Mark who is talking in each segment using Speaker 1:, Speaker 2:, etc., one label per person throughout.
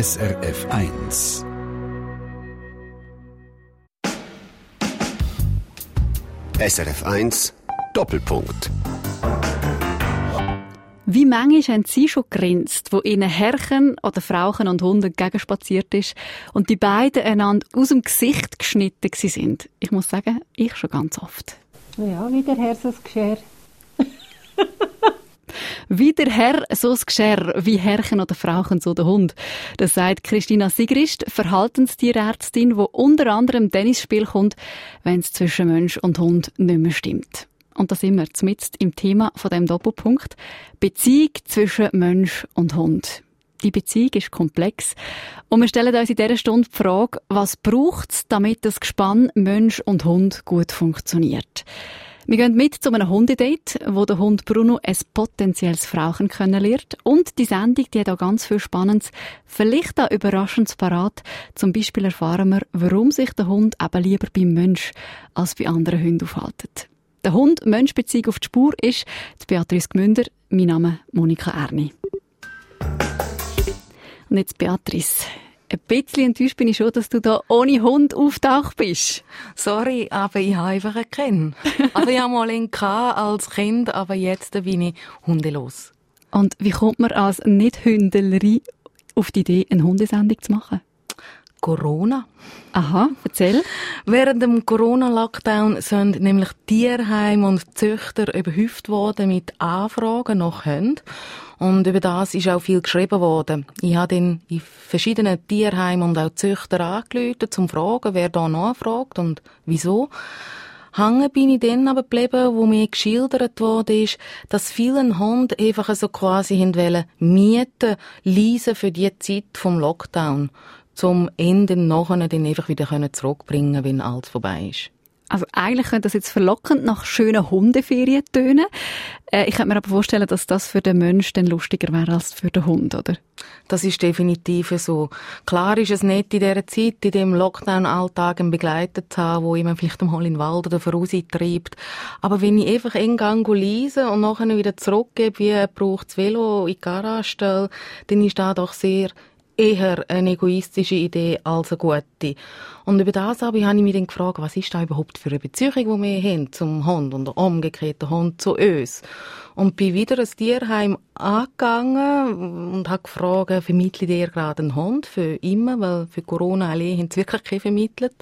Speaker 1: SRF 1.
Speaker 2: SRF 1 Doppelpunkt.
Speaker 3: Wie manchmal haben Sie schon grinst, wo Ihnen Herrchen oder Frauchen und Hunde gegenspaziert ist und die beiden einander aus dem Gesicht geschnitten sind? Ich muss sagen, ich schon ganz oft.
Speaker 4: Ja, wie der Herr so das Geschirr.
Speaker 3: Wie der Herr, so das Geschirr, wie Herrchen oder Frauchen, so der Hund. Das sagt Christina Sigrist, Verhaltenstierärztin, wo unter anderem dann ins Spiel kommt, wenn es zwischen Mensch und Hund nicht mehr stimmt. Und da sind wir zumindest im Thema von dem Doppelpunkt. Beziehung zwischen Mensch und Hund. Die Beziehung ist komplex. Und wir stellen uns in dieser Stunde die Frage, was braucht es, damit das Gespann Mensch und Hund gut funktioniert? Wir gehen mit zu einem Hundedate, wo der Hund Bruno ein potenzielles Frauchen kennenlernt. Und die Sendung, die hat auch ganz viel Spannendes, vielleicht auch Überraschendes parat. Zum Beispiel erfahren wir, warum sich der Hund eben lieber beim Mensch als bei anderen Hunden aufhält. Der Hund-Mensch-Beziehung auf die Spur ist Beatrice Gmünder. Mein Name Monika Erni. Und jetzt Beatrice. Ein bisschen enttäuscht bin ich schon, dass du da ohne Hund auftaucht bist.
Speaker 5: Sorry, aber ich habe einfach keinen. Also ich habe mal einen als Kind, aber jetzt bin ich hundelos.
Speaker 3: Und wie kommt man als Nicht-Hündlerin auf die Idee, eine Hundesendung zu machen?
Speaker 5: Corona.
Speaker 3: Aha, erzähl.
Speaker 5: Während dem Corona-Lockdown sind nämlich Tierheime und Züchter überhäuft worden mit Anfragen nach Hunden. Und über das ist auch viel geschrieben worden. Ich habe dann in verschiedenen Tierheimen und auch Züchter angerufen, um zu fragen, wer da nachfragt und wieso. Hängen bin ich dann aber geblieben, wo mir geschildert wurde, ist, dass vielen Hunde einfach so quasi wollen, mieten, leisen für die Zeit vom Lockdown, zum Ende nachher dann einfach wieder zurückbringen wenn alles vorbei ist.
Speaker 3: Also eigentlich könnte das jetzt verlockend nach schönen Hundeferien tönen. Äh, ich könnte mir aber vorstellen, dass das für den Mensch dann lustiger wäre als für den Hund, oder?
Speaker 5: Das ist definitiv so. Klar ist es nicht in dieser Zeit, in dem Lockdown-Alltag einen Begleiter zu haben, wo jemand vielleicht mal in den Wald oder voraus treibt. Aber wenn ich einfach in Gang lese und nachher wieder zurückgebe, wie braucht das Velo in die Garage stelle, dann ist das doch sehr eher eine egoistische Idee als eine gute. Und über das habe ich mich dann gefragt, was ist da überhaupt für eine Beziehung, die wir haben zum Hund und umgekehrt der Hund zu uns. Und bin wieder ins Tierheim angegangen und habe gefragt, vermittelt ihr gerade einen Hund für immer, weil für Corona allein haben sie wirklich keinen vermittelt.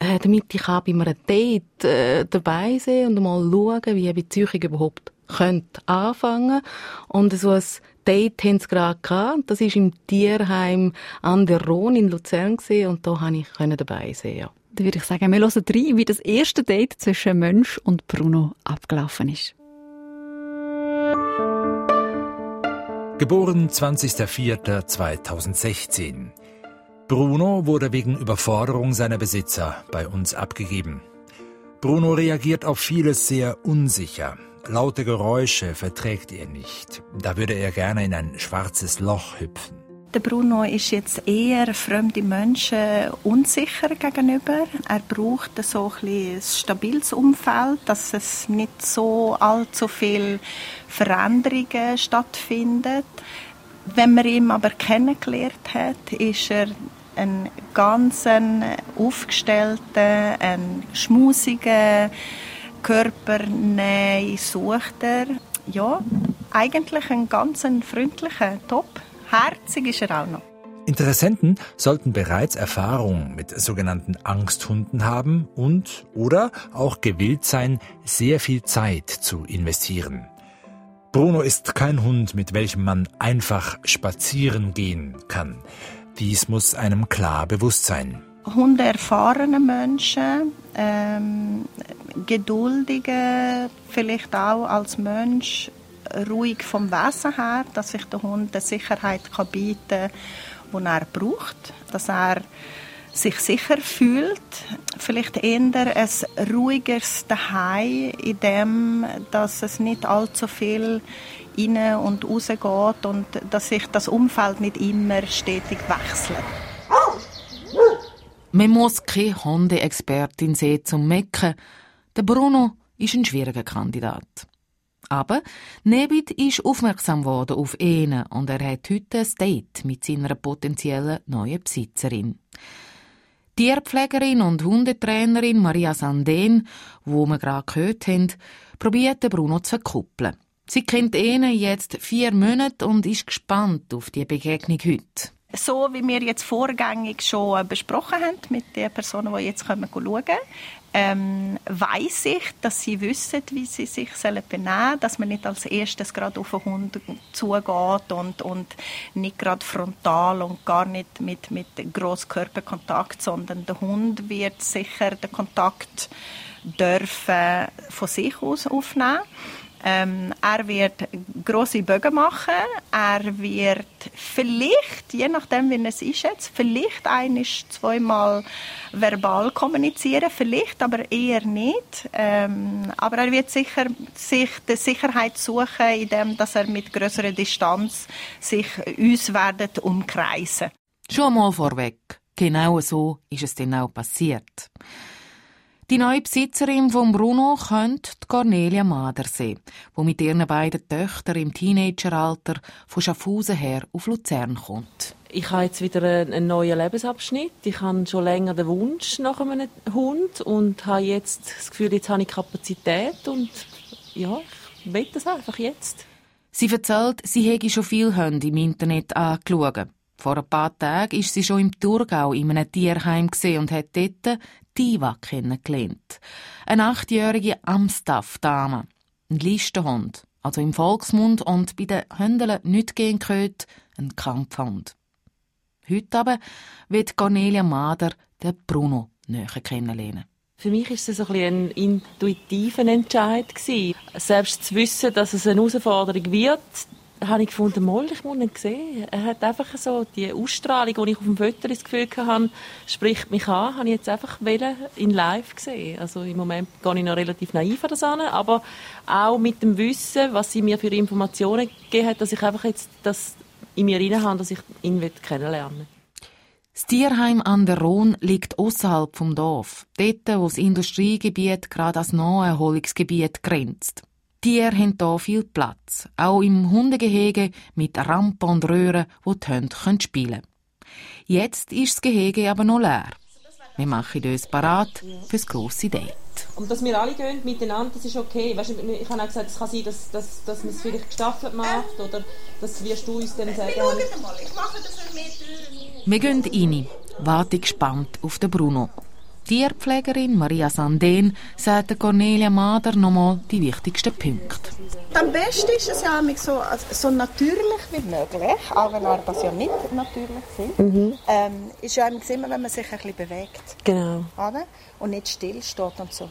Speaker 5: Äh, damit ich auch bei einem Date äh, dabei sein und mal schauen, wie eine Beziehung überhaupt könnte anfangen und so ein Date haben sie gerade gehabt. Das war im Tierheim an der Rhone in Luzern und da konnte ich dabei sein. Ja.
Speaker 3: Dann würde ich sagen, wir hören rein, wie das erste Date zwischen Mensch und Bruno abgelaufen ist.
Speaker 1: Geboren 20.04.2016. Bruno wurde wegen Überforderung seiner Besitzer bei uns abgegeben. Bruno reagiert auf vieles sehr unsicher. Laute Geräusche verträgt er nicht. Da würde er gerne in ein schwarzes Loch hüpfen.
Speaker 4: Der Bruno ist jetzt eher fremde Menschen unsicher gegenüber. Er braucht so ein, ein stabiles Umfeld, dass es nicht so allzu viel Veränderungen stattfinden. Wenn man ihn aber kennengelernt hat, ist er ein ganz aufgestellter, ein schmusiger, Körpernähe sucht er. Ja, eigentlich ein ganz freundlicher Top. Herzig ist er auch noch.
Speaker 1: Interessenten sollten bereits Erfahrung mit sogenannten Angsthunden haben und oder auch gewillt sein, sehr viel Zeit zu investieren. Bruno ist kein Hund, mit welchem man einfach spazieren gehen kann. Dies muss einem klar bewusst sein.
Speaker 4: Hundeerfahrene Menschen, ähm, geduldige, vielleicht auch als Mensch ruhig vom Wesen her, dass sich der Hund die Sicherheit kann bieten kann, die er braucht, dass er sich sicher fühlt, vielleicht eher ein ruhigeres Daheim, in dem, dass es nicht allzu viel rein und raus geht und dass sich das Umfeld nicht immer stetig wechselt.
Speaker 5: Man muss keine Hundeexpertin sein zum Mecken. Der Bruno ist ein schwieriger Kandidat. Aber Nebit ist aufmerksam worden auf ihn und er hat heute ein Date mit seiner potenziellen neuen Besitzerin. Tierpflegerin und Hundetrainerin Maria Sanden, wo wir gerade gehört haben, probiert Bruno zu verkuppeln. Sie kennt ihn jetzt vier Monate und ist gespannt auf die Begegnung heute.
Speaker 4: So wie wir jetzt vorgängig schon besprochen haben mit den Personen, die jetzt schauen können, ähm, weiß ich, dass sie wissen, wie sie sich benehmen sollen, dass man nicht als erstes gerade auf den Hund zugeht und, und nicht gerade frontal und gar nicht mit, mit Grosskörperkontakt, sondern der Hund wird sicher den Kontakt dürfen von sich aus aufnehmen. Ähm, er wird große Bögen machen. Er wird vielleicht, je nachdem, wie er es einschätzt, vielleicht ein, zweimal verbal kommunizieren, vielleicht aber eher nicht. Ähm, aber er wird sicher sich die Sicherheit suchen, indem dass er mit größerer Distanz sich uns werdet umkreisen.
Speaker 5: Schon mal vorweg. Genau so ist es dann auch passiert. Die neue Besitzerin von Bruno könnte die Cornelia Mader sein, die mit ihren beiden Töchtern im Teenageralter von Schaffhausen her auf Luzern kommt.
Speaker 6: Ich habe jetzt wieder einen neuen Lebensabschnitt. Ich habe schon länger den Wunsch nach einem Hund und habe jetzt das Gefühl, jetzt habe ich Kapazität und ja, ich will das einfach jetzt.
Speaker 5: Sie erzählt, sie hätte schon viele Hunde im Internet angeschaut. Vor ein paar Tagen ist sie schon im Thurgau in einem Tierheim und hat dort Diva kennengelernt. Eine achtjährige Amstaff-Dame. Ein Listenhund, also im Volksmund und bei den Hündeln nicht gehen gehört, ein Kampfhund. Heute aber wird Cornelia Mader den Bruno näher kennenlernen.
Speaker 6: Für mich ist es ein, ein intuitiver Entscheid Selbst zu wissen, dass es eine Herausforderung wird, habe ich gefunden, mal, ich muss ihn sehen. Er hat einfach so die Ausstrahlung, die ich auf dem Foto das Gefühl hatte, spricht mich an, habe ich jetzt einfach in live gesehen. Also im Moment gehe ich noch relativ naiv an das an, aber auch mit dem Wissen, was sie mir für Informationen gegeben hat, dass ich einfach jetzt das in mir rein habe, dass ich ihn kennenlernen will.
Speaker 5: Das Tierheim an der Rhone liegt außerhalb vom Dorf, dort, wo das Industriegebiet gerade als Naherholungsgebiet grenzt. Tiere haben hier viel Platz, auch im Hundegehege mit Rampen und Röhren, wo die Hunde spielen können. Jetzt ist das Gehege aber noch leer. Wir machen uns parat für das grosse Date.
Speaker 6: Und dass wir alle gehen miteinander, das ist okay. Weißt, ich habe auch gesagt, es kann sein, dass, dass, dass man es vielleicht gestaffelt macht oder das wirst du uns dann sagen. Wir
Speaker 4: schauen mal, ich mache das mehr Türen.
Speaker 5: Wir gehen rein, warten gespannt auf den Bruno. Tierpflegerin Maria Sanden sagt Cornelia Mader nochmal die wichtigsten Punkte.
Speaker 4: Am besten ist es ja so, also so natürlich wie möglich, auch wenn das ja nicht natürlich sind. Mhm. Ähm, ist ja immer, wenn man sich ein bisschen bewegt.
Speaker 6: Genau.
Speaker 4: Oder? Und nicht still steht und so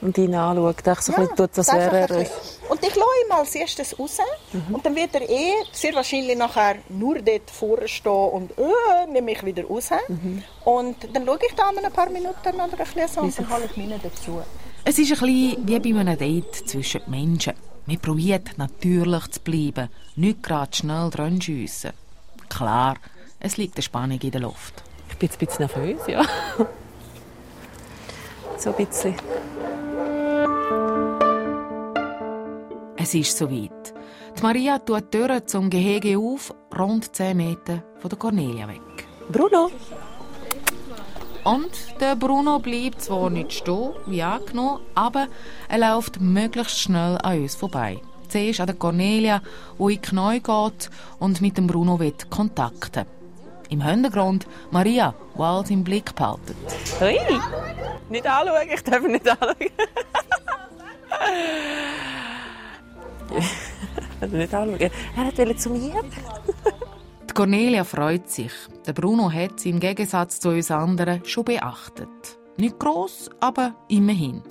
Speaker 6: und ihn anschaut. Ich so ja, tut, das wäre.
Speaker 4: Und ich lasse ihn als erstes raus. Mhm. Und dann wird er eh sehr wahrscheinlich nachher nur dort vorstehen und äh, nehme ich wieder raus. Mhm. Und dann schaue ich da ein paar Minuten oder ein bisschen so und dann hole ich meine dazu.
Speaker 5: Es ist ein bisschen wie bei einem Date zwischen Menschen. Wir probieren natürlich zu bleiben, nicht gerade schnell dran schiessen. Klar, es liegt eine Spannung in der Luft.
Speaker 6: Ich bin jetzt ein bisschen nervös, ja. so ein bisschen.
Speaker 5: Es ist soweit. Die Maria tut die Tür zum Gehege auf, rund 10 Meter von der Cornelia weg.
Speaker 6: Bruno!
Speaker 5: Und der Bruno bleibt zwar nicht stehen, wie angenommen, aber er läuft möglichst schnell an uns vorbei. Zuerst an der Cornelia, die in die Knie geht und mit dem Bruno kontakten Im Hintergrund Maria, die alles im Blick behalten.
Speaker 6: Hey! Nicht anschauen, ich darf nicht anschauen. Nicht anschauen. Er wollte zu mir.
Speaker 5: Die Cornelia freut sich. Der Bruno hat sie im Gegensatz zu uns anderen schon beachtet. Nicht groß, aber immerhin.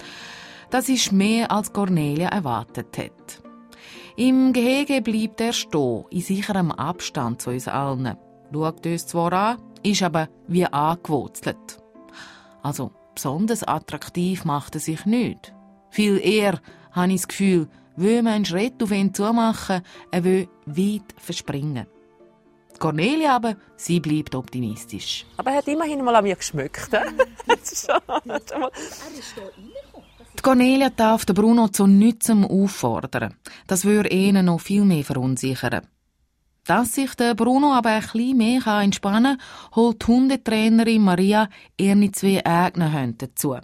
Speaker 5: Das ist mehr, als Cornelia erwartet hat. Im Gehege bleibt er stehen, in sicherem Abstand zu uns allen. Schaut uns zwar an, ist aber wie angewurzelt. Also, besonders attraktiv macht er sich nicht. Viel eher habe ich das Gefühl, will man einen Schritt auf ihn zumachen, er will weit verspringen. Cornelia aber, sie bleibt optimistisch.
Speaker 6: Aber er hat immerhin mal an mir geschmückt. das ist schon,
Speaker 5: schon mal. Die Cornelia darf den Bruno zu nichts auffordern. Das würde ihn noch viel mehr verunsichern. Dass sich der Bruno aber ein bisschen mehr entspannen kann, holt die Hundetrainerin Maria ihre zwei eigenen Hunde dazu.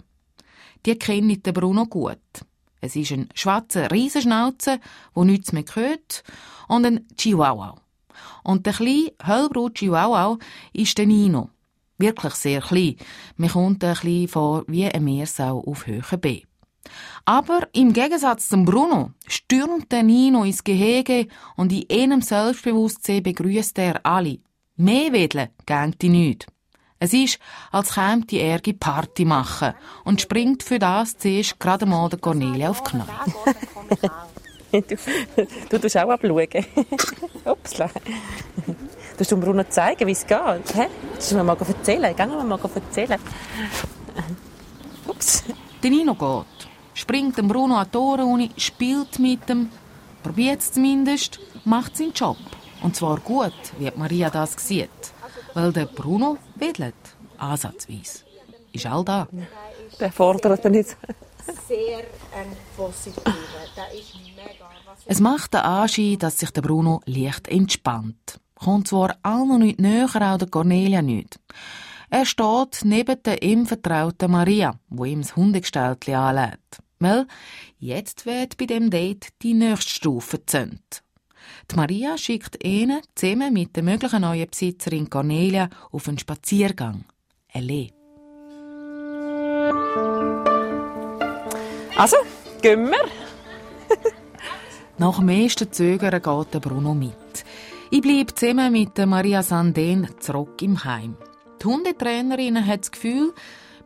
Speaker 5: Die kennen den Bruno gut. Es ist ein schwarzer Riesenschnauze, der nichts mehr hört, und ein Chihuahua. Und der kleine hellbraune Chihuahua ist der Nino. Wirklich sehr klein. Man kommt ein bisschen vor wie ein Meersau auf Höhe B. Aber im Gegensatz zum Bruno stürmt der Nino ins Gehege und in einem Selbstbewusstsein begrüßt er alle. Mehr wedeln gängt die nicht. Es ist, als käme die Ärge Party machen und springt für das zuerst gerade mal der Cornelia auf die Knie.
Speaker 6: du, du tust auch abschauen. Upsla. Du du Bruno zeigen, wie es geht? Hä? Das mir mal erzählen. Gehen wir mal erzählen.
Speaker 5: Ups. Der Nino geht, springt dem Bruno an die Ohren, spielt mit ihm, probiert es zumindest, macht seinen Job. Und zwar gut, wie Maria das sieht. Weil der Bruno wedelt, ansatzweise. Ist all da.
Speaker 6: Der fordert nicht.
Speaker 7: Sehr ein positiver.
Speaker 5: Es macht den Anschein, dass sich der Bruno leicht entspannt. Kommt zwar all noch nicht näher, auch der Cornelia nicht. Er steht neben der ihm vertrauten Maria, wo ihm das Hundegestaltli anlädt. Weil jetzt wird bei dem Date die nächste Stufe gezündet. Die Maria schickt ihn zusammen mit der möglichen neuen Besitzerin Cornelia auf einen Spaziergang. Alle.
Speaker 6: Also, gehen wir.
Speaker 5: Nach dem ersten Zögern geht Bruno mit. Ich bleibe zusammen mit Maria Sanden zurück im Heim. Die Hundetrainerin hat das Gefühl,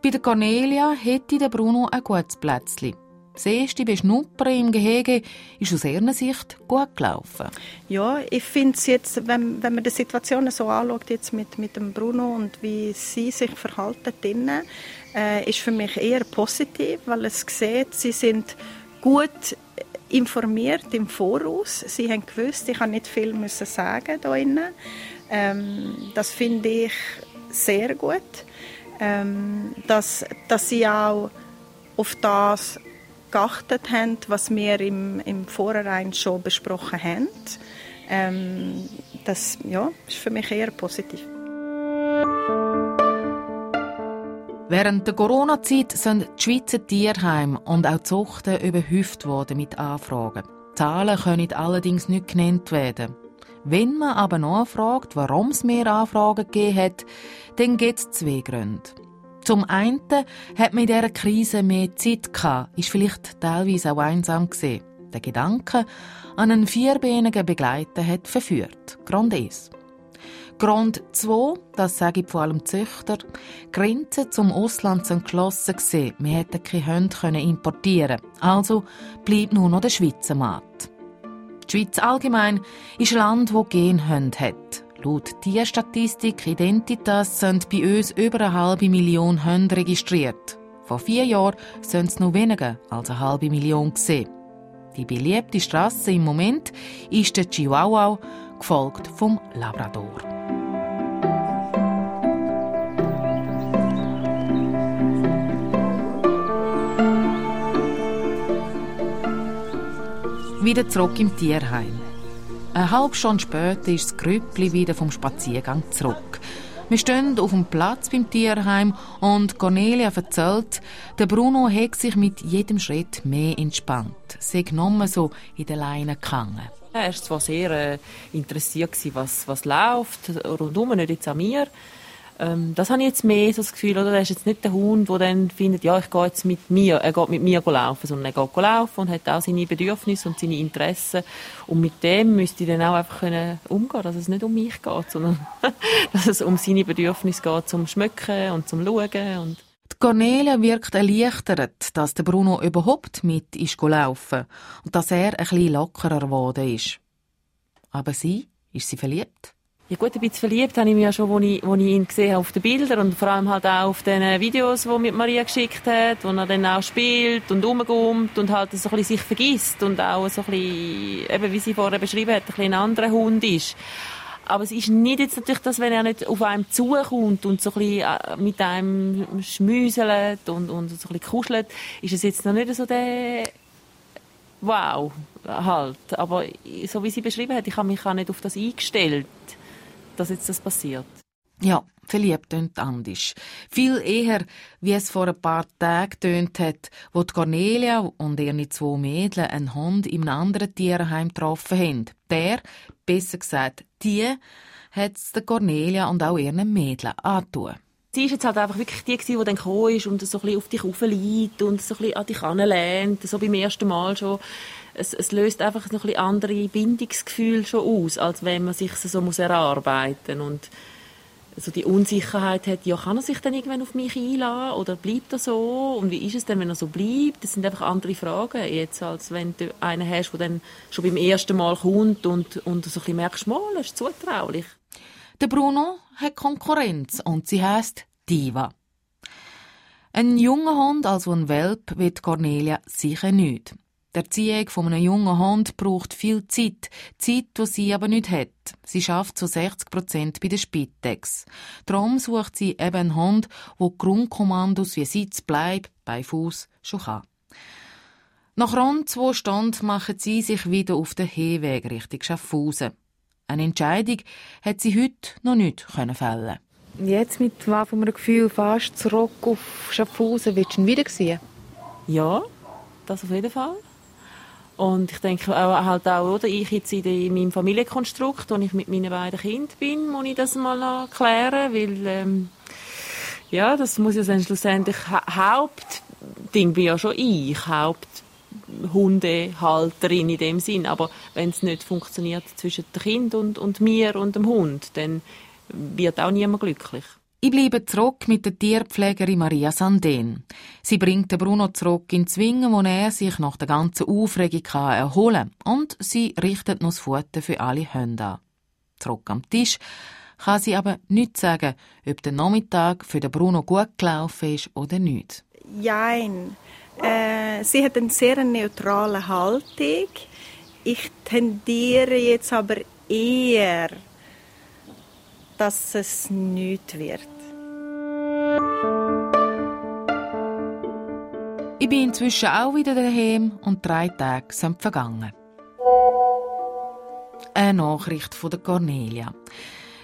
Speaker 5: bei der Cornelia hätte der Bruno ein gutes Plätzchen. Das erste Beschnuppern im Gehege ist aus ihrer Sicht gut gelaufen.
Speaker 4: Ja, ich finde es jetzt, wenn, wenn man die Situation so anschaut, jetzt mit, mit dem Bruno und wie sie sich verhalten drinnen, äh, ist für mich eher positiv, weil es sieht, sie sind gut informiert im Voraus. Sie haben gewusst, ich habe nicht viel müssen sagen da innen. Ähm, das finde ich sehr gut, ähm, dass, dass sie auch auf das geachtet haben, was wir im, im Vorhinein schon besprochen haben. Ähm, das ja, ist für mich eher positiv.
Speaker 5: Während der Corona-Zeit sind die Schweizer Tierheime und auch die Zuchten überhäuft worden mit Anfragen. Zahlen können allerdings nicht genannt werden. Wenn man aber nachfragt, warum es mehr Anfragen gegeben hat, dann gibt es zwei Gründe. Zum einen hat man in dieser Krise mehr Zeit gehabt, ist vielleicht teilweise auch einsam gesehen. Der Gedanke an einen vierbeinigen Begleiter hat verführt. Grandes. Grund 2, das sage ich vor allem Züchter, Grenzen zum Ausland sind geschlossen gewesen. Wir hätten keine Hunde importieren Also bleibt nur noch der Schweizer Markt. Die Schweiz allgemein ist ein Land, das Genhunde hat. Laut Tierstatistik Identitas sind bei uns über eine halbe Million Hunde registriert. Vor vier Jahren sind es noch weniger als eine halbe Million gesehen. Die beliebte Straße im Moment ist der Chihuahua, gefolgt vom Labrador. Wieder zurück im Tierheim. Eine halbe Stunde später ist das Grüppli wieder vom Spaziergang zurück. Wir stehen auf dem Platz beim Tierheim und Cornelia erzählt, der Bruno hat sich mit jedem Schritt mehr entspannt. Sie genommen so in der Leine gehangen.
Speaker 6: Er war sehr äh, interessiert, was, was läuft, rundum, nicht jetzt an mir. Ähm, das habe ich jetzt mehr so das Gefühl, oder? Er ist jetzt nicht der Hund, der dann findet, ja, ich gehe jetzt mit mir, er geht mit mir laufen, sondern er geht laufen und hat auch seine Bedürfnisse und seine Interessen. Und mit dem müsste ich dann auch einfach können umgehen, dass es nicht um mich geht, sondern dass es um seine Bedürfnisse geht, zum Schmücken und zum Schauen und
Speaker 5: die Cornelia wirkt erleichtert, dass der Bruno überhaupt mit ist laufen und dass er ein bisschen lockerer geworden ist. Aber sie, ist sie verliebt?
Speaker 6: Ja gut, ein bisschen verliebt habe ich mich ja schon, als ich, als ich ihn gesehen habe auf den Bildern und vor allem halt auch auf den Videos, die mir Maria geschickt hat, wo er dann auch spielt und rumkommt und halt so ein bisschen sich vergisst und auch so ein bisschen, eben wie sie vorher beschrieben hat, ein bisschen ein anderer Hund ist. Aber es ist nicht jetzt natürlich das, wenn er nicht auf einem zukommt und so ein bisschen äh, mit einem schmüselt und, und so ein bisschen kuschelt, ist es jetzt noch nicht so der Wow halt. Aber so wie sie beschrieben hat, ich habe mich auch nicht auf das eingestellt, dass jetzt das passiert.
Speaker 5: Ja, verliebt tönt anders. Viel eher, wie es vor ein paar Tagen tönt hat, wo die Cornelia und ihre zwei Mädchen einen Hund in einem anderen Tierheim getroffen haben. Der, besser gesagt, die, hat es der Cornelia und auch ihren Mädchen angetan.
Speaker 6: Sie ist jetzt halt einfach wirklich die, die dann gekommen ist und so ein bisschen auf dich aufliegt und so ein bisschen an dich anlehnt, so beim ersten Mal schon. Es, es löst einfach ein bisschen andere Bindungsgefühle schon aus, als wenn man sich so muss erarbeiten muss so die Unsicherheit hat, ja, kann er sich dann irgendwann auf mich einladen oder bleibt er so? Und wie ist es denn, wenn er so bleibt? Das sind einfach andere Fragen jetzt, als wenn du einen hast, der dann schon beim ersten Mal kommt und, und so ein bisschen merkst, mal, das ist zutraulich.
Speaker 5: Der Bruno hat Konkurrenz und sie heißt Diva. Ein junger Hund, also ein Welp, wird Cornelia sicher nicht. Die Erziehung von einem jungen Hund braucht viel Zeit. Zeit, die sie aber nicht hat. Sie schafft zu 60 Prozent bei der Spitex. Darum sucht sie eben einen Hund, der Grundkommandos wie Sitz, Bleib, bei Fuß schon kann. Nach rund zwei Stunden machen sie sich wieder auf den Heeweg Richtung Schaffhausen. Eine Entscheidung hat sie heute noch nicht fällen
Speaker 8: Jetzt mit von einem Gefühl fast zurück auf Schaffhausen, willst du ihn wieder sehen?
Speaker 6: Ja, das auf jeden Fall. Und ich denke auch, halt auch, oder, ich jetzt in, meinem Familienkonstrukt, wo ich mit meinen beiden Kindern bin, muss ich das mal klären, weil, ähm, ja, das muss ja dann schlussendlich ha Hauptding bin ja schon ich, Haupthundehalterin in dem Sinn. Aber wenn es nicht funktioniert zwischen dem Kind und, und mir und dem Hund, dann wird auch niemand glücklich.
Speaker 5: Ich bleibe zurück mit der Tierpflegerin Maria Sanden. Sie bringt den Bruno zurück in Zwingen, wo er sich nach der ganzen Aufregung erholen kann. Und sie richtet noch das Futter für alle Hunde an. Zurück am Tisch kann sie aber nicht sagen, ob der Nachmittag für den Bruno gut gelaufen ist oder nicht.
Speaker 4: Jein. Äh, sie hat eine sehr neutrale Haltung. Ich tendiere jetzt aber eher dass es nicht wird.
Speaker 5: Ich bin inzwischen auch wieder daheim und drei Tage sind vergangen. Eine Nachricht von der Cornelia.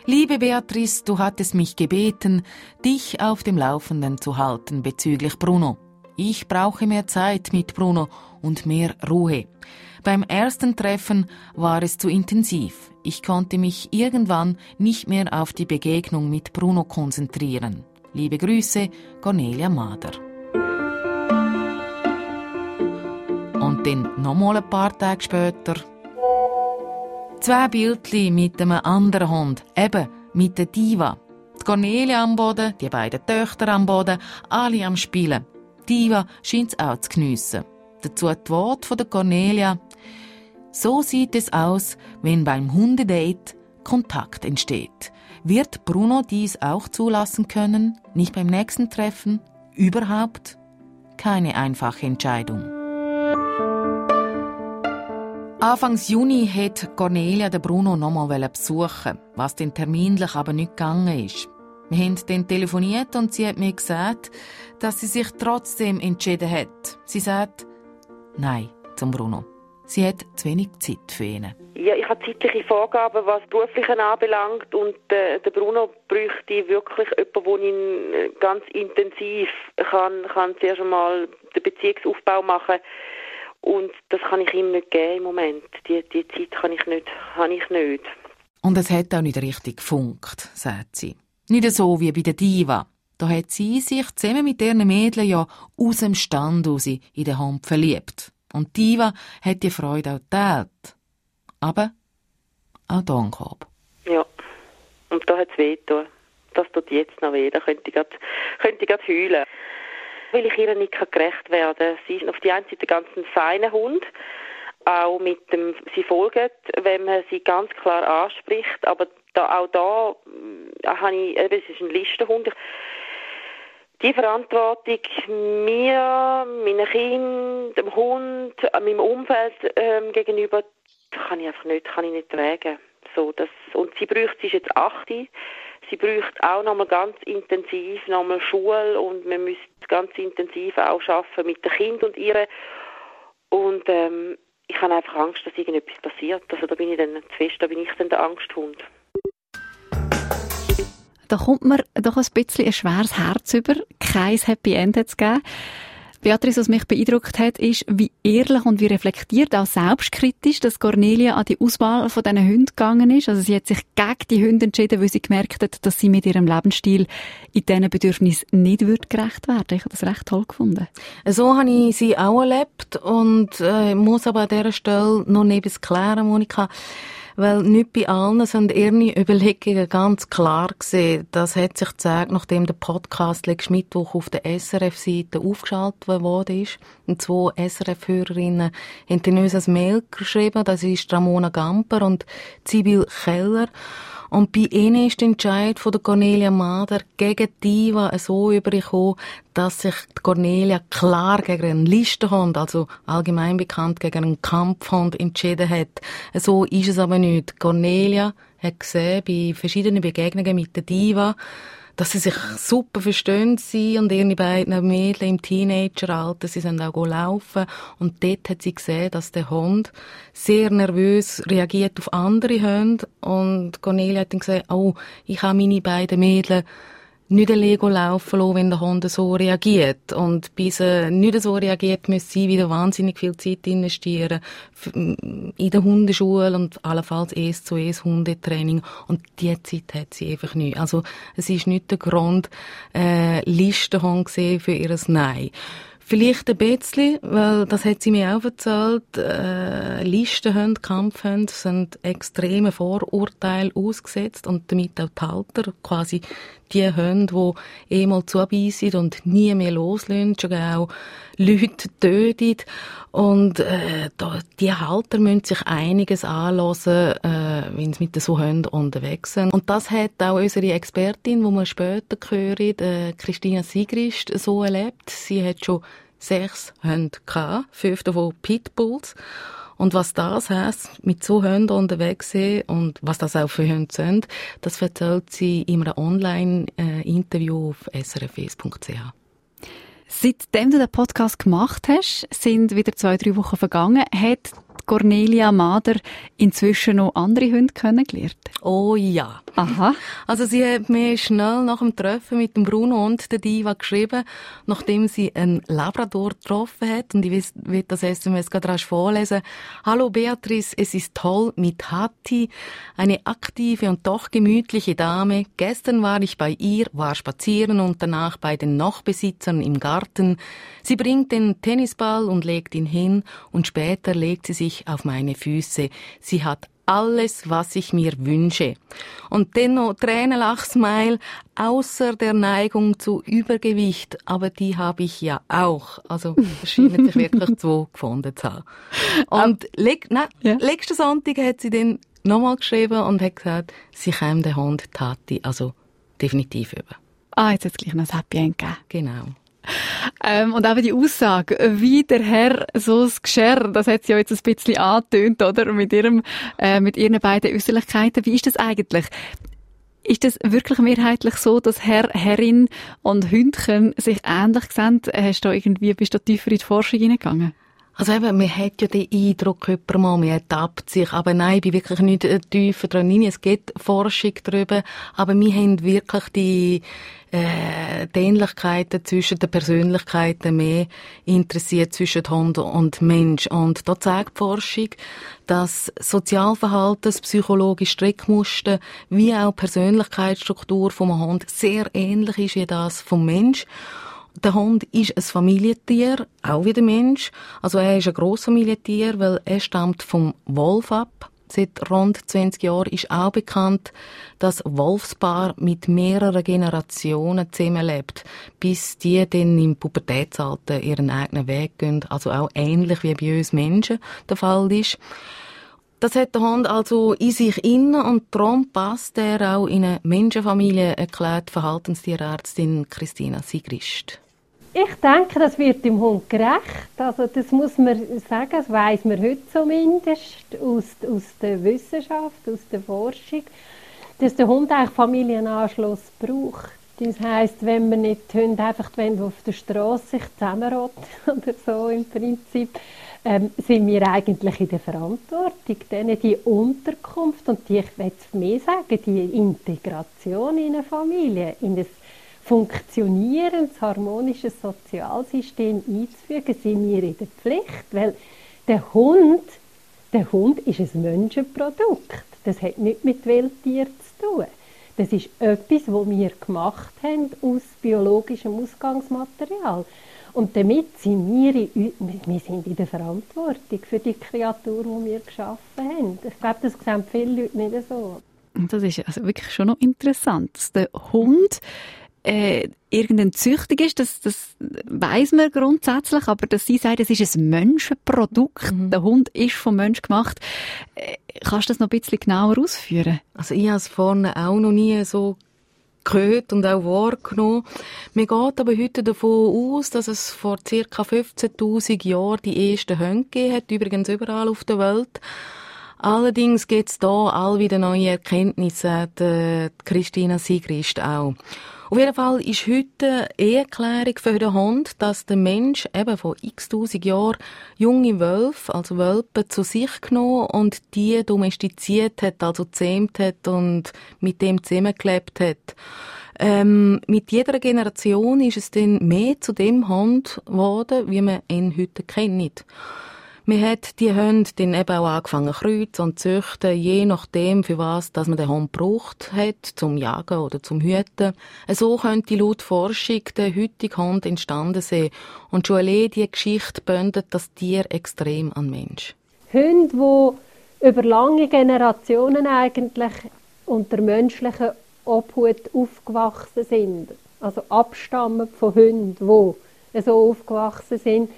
Speaker 5: Liebe Beatrice, du hattest mich gebeten, dich auf dem Laufenden zu halten bezüglich Bruno. Ich brauche mehr Zeit mit Bruno und mehr Ruhe. Beim ersten Treffen war es zu intensiv. Ich konnte mich irgendwann nicht mehr auf die Begegnung mit Bruno konzentrieren. Liebe Grüße, Cornelia Mader. Und dann nochmal ein paar Tage später. Zwei Bildli mit einem anderen Hund, eben mit der Diva. Die Cornelia am Boden, die beiden Töchter am Boden, alle am Spielen. Diva scheint es auch zu geniessen. Dazu die Worte von der Cornelia. So sieht es aus, wenn beim Hundedate Kontakt entsteht. Wird Bruno dies auch zulassen können? Nicht beim nächsten Treffen? Überhaupt? Keine einfache Entscheidung. Anfangs Juni hat Cornelia den Bruno nochmal besuchen, was den terminlich aber nicht gegangen ist. Wir haben dann telefoniert und sie hat mir gesagt, dass sie sich trotzdem entschieden hat. Sie sagt Nein zum Bruno. Sie hat zu wenig Zeit für ihn.
Speaker 9: Ja, ich habe zeitliche Vorgaben, was Berufliche anbelangt und äh, der Bruno bräuchte wirklich jemanden, der ihn äh, ganz intensiv kann, kann zuerst einmal den Beziehungsaufbau machen und das kann ich ihm nicht geben im Moment. Die, die Zeit kann ich nicht, kann ich nicht.
Speaker 5: Und es hat auch nicht richtig gefunkt, sagt sie. Nicht so wie bei der Diva. Da hat sie sich zusammen mit ihren Mädchen ja aus dem Stand raus in den Hund verliebt. Und Diva hat die Freude auch geteilt. Aber auch da Korb.
Speaker 9: Ja, und da hat es weh. Das tut jetzt noch weh. Da könnte ich gerade, könnte ich heulen. Weil ich ihr nicht gerecht werden. Sie ist auf die einen Seite ganz ein feiner Hund. Auch mit dem, sie folgt, wenn man sie ganz klar anspricht. Aber da, auch da äh, habe ich, eben, es ist ein Listenhund. Die Verantwortung mir, meinen Kindern, dem Hund, meinem Umfeld ähm, gegenüber, kann ich einfach nicht, kann ich nicht tragen. so. Das, und sie bräuchte, sie ist jetzt 8, sie bräuchte auch nochmal ganz intensiv nochmal Schule und man müsste ganz intensiv auch arbeiten mit dem Kind und ihr. Und ähm, ich habe einfach Angst, dass irgendetwas passiert. Also da bin ich dann zu fest, da bin ich dann der Angsthund.
Speaker 3: Da kommt mir doch ein bisschen ein schweres Herz über. Kein Happy End hat es gegeben. Beatrice, was mich beeindruckt hat, ist, wie ehrlich und wie reflektiert, auch selbstkritisch, dass Cornelia an die Auswahl von diesen Hunden gegangen ist. Also sie hat sich gegen die Hunde entschieden, weil sie gemerkt hat, dass sie mit ihrem Lebensstil in diesen Bedürfnissen nicht gerecht werden Ich habe das recht toll gefunden.
Speaker 5: So habe ich sie auch erlebt und äh, muss aber an dieser Stelle noch etwas klären, Monika. Weil nicht bei allen sind ihre Überlegungen ganz klar gesehen. Das hat sich gezeigt, nachdem der Podcast letzten Mittwoch auf der SRF-Seite aufgeschaltet ist. Und zwei SRF-Hörerinnen haben uns ein Mail geschrieben. Das ist Ramona Gamper und Sibyl Keller. Und bei ihnen ist der Entscheid von der Cornelia Mader gegen die Diva so übergekommen, dass sich Cornelia klar gegen einen Listenhund, also allgemein bekannt gegen einen Kampfhund, entschieden hat. So ist es aber nicht. Cornelia hat gesehen, bei verschiedenen Begegnungen mit der Diva, dass sie sich super verstehen, sie und ihre beiden Mädchen im Teenageralter, sie sind auch laufen und dort hat sie gesehen, dass der Hund sehr nervös reagiert auf andere Hunde. Und Cornelia hat dann gesagt, oh, ich habe meine beiden Mädchen nicht ein Lego laufen lassen, wenn der Hund so reagiert. Und bis er nicht so reagiert, müssen sie wieder wahnsinnig viel Zeit investieren in der Hundeschule und allenfalls es zu es Hundetraining. Und die Zeit hat sie einfach nicht. Also es ist nicht der Grund, äh, Listenhund gesehen für ihr Nein. Vielleicht ein bisschen, weil das hat sie mir auch erzählt. Äh, Listenhunde, Kampfhunde sind extreme Vorurteile ausgesetzt und damit auch die Halter, quasi die Hunde, die eh mal zubeissen und nie mehr loslösen, schon auch Leute töten. Und äh, da, die Halter müssen sich einiges anlassen, äh, wenn sie mit so Hunden unterwegs sind. Und das hat auch unsere Expertin, die wir später hören, äh, Christina Sigrist, so erlebt. Sie hat schon sechs Hunde gehabt, fünf davon Pitbulls. Und was das heisst, mit so Hunden unterwegs sein und was das auch für Hunde sind, das erzählt sie in einem Online-Interview auf srf1.ch.
Speaker 3: Seitdem du den Podcast gemacht hast, sind wieder zwei, drei Wochen vergangen. Hat Cornelia Mader inzwischen noch andere Hunde kennengelernt?
Speaker 5: Oh ja. Aha. Also sie hat mir schnell nach dem Treffen mit dem Bruno und der Diva geschrieben, nachdem sie einen Labrador getroffen hat. Und ich will das SMS gerade rasch vorlesen. Hallo Beatrice, es ist toll mit Hatti, eine aktive und doch gemütliche Dame. Gestern war ich bei ihr, war spazieren und danach bei den Nachbesitzern im Garten. Sie bringt den Tennisball und legt ihn hin und später legt sie sich auf meine Füße. Sie hat alles, was ich mir wünsche. Und dennoch Tränenlachsmile, außer der Neigung zu Übergewicht, aber die habe ich ja auch. Also scheint sich wirklich zwei gefunden zu haben. Und leg, nein, ja. letzten Sonntag hat sie dann nochmal geschrieben und hat gesagt, sie käme den Hund Tati, also definitiv über.
Speaker 3: Ah, jetzt hat es gleich noch ein Happy End gegeben.
Speaker 5: Genau.
Speaker 3: Ähm, und eben die Aussage, wie der Herr so das Geschirr, das hat sie ja jetzt ein bisschen angetönt, oder? Mit ihrem, äh, mit ihren beiden Äußerlichkeiten. Wie ist das eigentlich? Ist das wirklich mehrheitlich so, dass Herr, Herrin und Hündchen sich ähnlich sehen? Hast du irgendwie, bist du tiefer in die Forschung hineingegangen?
Speaker 5: Also eben, man hat ja den Eindruck, jemand mal, man ertappt sich. Aber nein, ich bin wirklich nicht tiefer dran rein. Es gibt Forschung darüber. Aber wir haben wirklich die, äh, die Ähnlichkeiten zwischen den Persönlichkeiten mehr interessiert zwischen Hund und Mensch. Und da zeigt die Forschung, dass Sozialverhalten, psychologische Strickmuster wie auch Persönlichkeitsstruktur vom Hund sehr ähnlich ist wie das vom Mensch. Der Hund ist ein Familientier, auch wie der Mensch. Also er ist ein Grossfamilientier, weil er stammt vom Wolf ab. Seit rund 20 Jahren ist auch bekannt, dass Wolfspaar mit mehreren Generationen zusammenlebt, bis die dann im Pubertätsalter ihren eigenen Weg gehen. Also auch ähnlich wie bei uns Menschen der Fall ist. Das hat der Hund also in sich inne und darum passt er auch in eine Menschenfamilie, erklärt Verhaltenstierärztin Christina Sigrist.
Speaker 10: Ich denke, das wird dem Hund gerecht. Also das muss man sagen, das weiß man heute zumindest aus, aus der Wissenschaft, aus der Forschung, dass der Hund eigentlich Familienanschluss braucht. Das heisst, wenn man nicht die Hunde einfach wenn auf der Straße sich zusammenrotten oder so im Prinzip, ähm, sind wir eigentlich in der Verantwortung, denen die Unterkunft und die, ich will mehr sagen, die Integration in eine Familie, in ein funktionierendes, harmonisches Sozialsystem einzufügen, sind wir in der Pflicht, weil der Hund, der Hund ist ein Menschenprodukt. Das hat nichts mit Wildtieren zu tun. Das ist etwas, was wir gemacht haben aus biologischem Ausgangsmaterial. Und damit sind wir, in, wir sind in der Verantwortung für die Kreatur, die wir geschaffen haben. Ich glaube, das sehen viele Leute nicht so.
Speaker 3: Das ist also wirklich schon noch interessant. Der Hund äh, irgendein Züchtung ist, das, das weiß man grundsätzlich, aber dass sie sagen, es ist ein Menschenprodukt, mhm. der Hund ist vom Mensch gemacht, äh, kannst du das noch ein bisschen genauer ausführen?
Speaker 5: Also ich habe es vorne auch noch nie so gehört und auch wahrgenommen. Man geht aber heute davon aus, dass es vor ca. 15.000 Jahren die ersten Hunde gegeben hat, übrigens überall auf der Welt. Allerdings gibt es da all wieder neue Erkenntnisse, äh, Christina Sigrist auch. Auf jeden Fall ist heute eine Erklärung für den Hund, dass der Mensch eben vor x tausend Jahren junge Wölfe, also Wölpe, zu sich genommen und die domestiziert hat, also zähmt hat und mit dem zusammengelebt hat. Ähm, mit jeder Generation ist es dann mehr zu dem Hund geworden, wie man ihn heute kennt. Man hat die Hunde dann eben auch angefangen kreuzen und züchten, je nachdem, für was dass man den Hund braucht hat, zum Jagen oder zum Hüten. So könnte laut Forschung der heutige Hund entstanden sein. Und schon allein diese Geschichte bündet das Tier extrem an Mensch.
Speaker 10: Hunde, die über lange Generationen eigentlich unter menschlicher Obhut aufgewachsen sind, also abstammen von Hunden, die so aufgewachsen sind,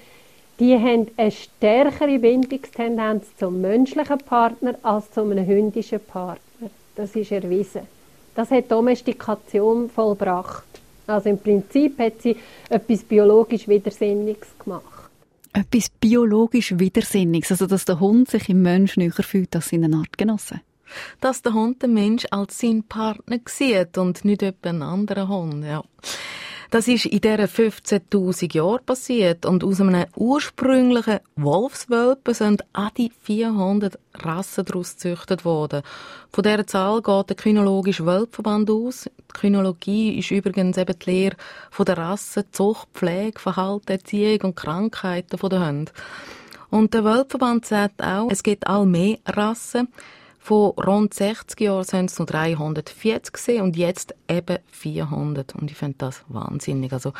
Speaker 10: die haben eine stärkere Bindungstendenz zum menschlichen Partner als zu einem hündischen Partner. Das ist erwiesen. Das hat Domestikation vollbracht. Also im Prinzip hat sie etwas biologisch Widersinniges gemacht.
Speaker 3: Etwas biologisch Widersinniges, also dass der Hund sich im Mensch näher fühlt als seinen Artgenossen?
Speaker 5: Dass der Hund den Mensch als seinen Partner sieht und nicht etwa einen anderen Hund, ja. Das ist in diesen 15.000 Jahren passiert und aus einem ursprünglichen Wolfswelpen sind an die 400 Rassen daraus gezüchtet worden. Von dieser Zahl geht der Kynologische Weltverband aus. Die Kynologie ist übrigens eben die Lehre von der Rassen, Zucht, Pflege, Verhalten, Erziehung und Krankheiten der Hunde. Und der Weltverband sagt auch, es gibt all mehr Rassen. Von rund 60 Jahren sind es nur 340 gesehen und jetzt eben 400. Und ich finde das wahnsinnig. Also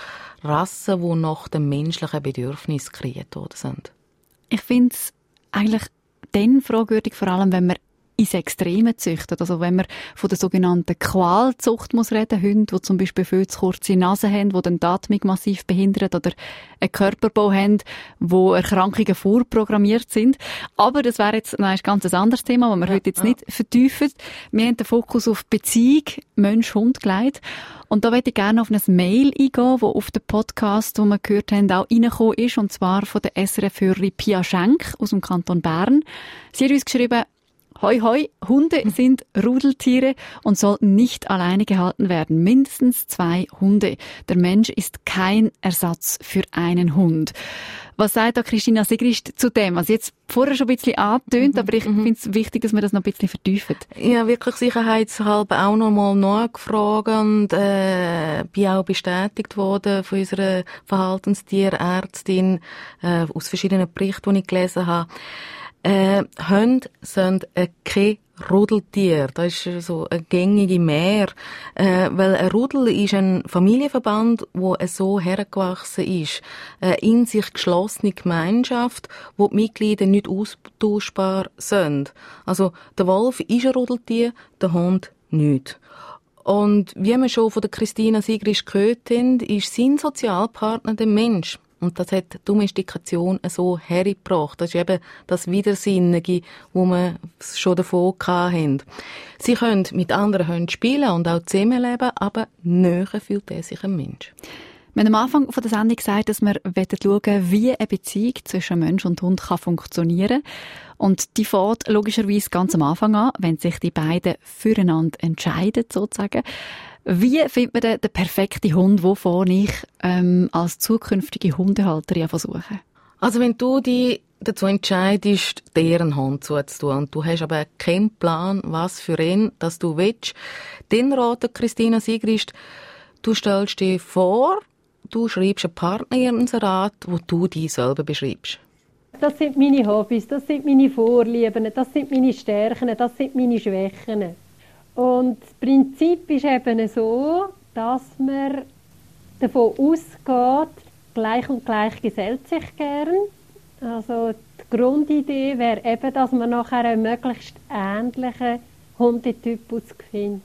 Speaker 5: Rassen, die nach dem menschlichen Bedürfnis kreiert worden sind.
Speaker 3: Ich finde es eigentlich dann fragwürdig, vor allem wenn man ins Extreme züchtet. Also wenn man von der sogenannten Qualzucht muss reden, Hunde, die zum Beispiel viel zu kurze Nase haben, die den Atmung massiv behindern oder einen Körperbau haben, wo Erkrankungen vorprogrammiert sind. Aber das wäre jetzt nein, ein ganz anderes Thema, das wir ja, heute jetzt ja. nicht vertiefen. Wir haben den Fokus auf Beziehung Mensch-Hund gelegt. Und da möchte ich gerne auf ein Mail eingehen, wo auf den Podcast, den wir gehört haben, auch reingekommen ist, und zwar von der SRF-Hörerin Pia Schenk aus dem Kanton Bern. Sie hat uns geschrieben, Hoi, hoi, Hunde sind Rudeltiere und sollten nicht alleine gehalten werden. Mindestens zwei Hunde. Der Mensch ist kein Ersatz für einen Hund. Was sagt da Christina Sigrist zu dem? Also jetzt vorher schon ein bisschen angetönt, mhm, aber ich mhm. finde es wichtig, dass wir das noch ein bisschen vertiefen.
Speaker 5: Ja, wirklich sicherheitshalber auch noch mal nachgefragt und äh, bin auch bestätigt worden von unserer Verhaltenstierärztin äh, aus verschiedenen Berichten, die ich gelesen habe. Äh, Hunde sind äh, kein Rudeltier. Das ist so eine gängige Mehr. Äh, weil ein Rudel ist ein Familienverband, wo so hergewachsen ist. Eine in sich geschlossene Gemeinschaft, wo die Mitglieder nicht austauschbar sind. Also, der Wolf ist ein Rudeltier, der Hund nicht. Und wie wir schon von der Christina Sigrist gehört haben, ist sein Sozialpartner der Mensch. Und das hat die Domestikation so hergebracht. Das ist eben das Widersinnige, wo wir schon davon hatten. Sie können mit anderen Hunden spielen und auch zusammenleben, aber näher fühlt er sich ein Mensch.
Speaker 3: Wir haben am Anfang der Sendung gesagt, dass wir schauen wie eine Beziehung zwischen Mensch und Hund kann funktionieren Und die fährt logischerweise ganz am Anfang an, wenn sich die beiden füreinander entscheiden, sozusagen. Wie findet man den, den perfekten Hund, wovon ich ähm, als zukünftige Hundehalterin versuche?
Speaker 5: Also wenn du dich dazu entscheidest, deren Hund zuzutun und du hast aber keinen Plan, was für ihn, dass du willst, dann ratet Christina Sigrist, du stellst dir vor, du schreibst einen Partnerinserat, wo du dich selber beschreibst.
Speaker 10: Das sind meine Hobbys, das sind meine Vorlieben, das sind meine Stärken, das sind meine Schwächen. Und das Prinzip ist eben so, dass man davon ausgeht, gleich und gleich gesellt sich gern. Also die Grundidee wäre eben, dass man nachher einen möglichst ähnlichen Hundetypus findet.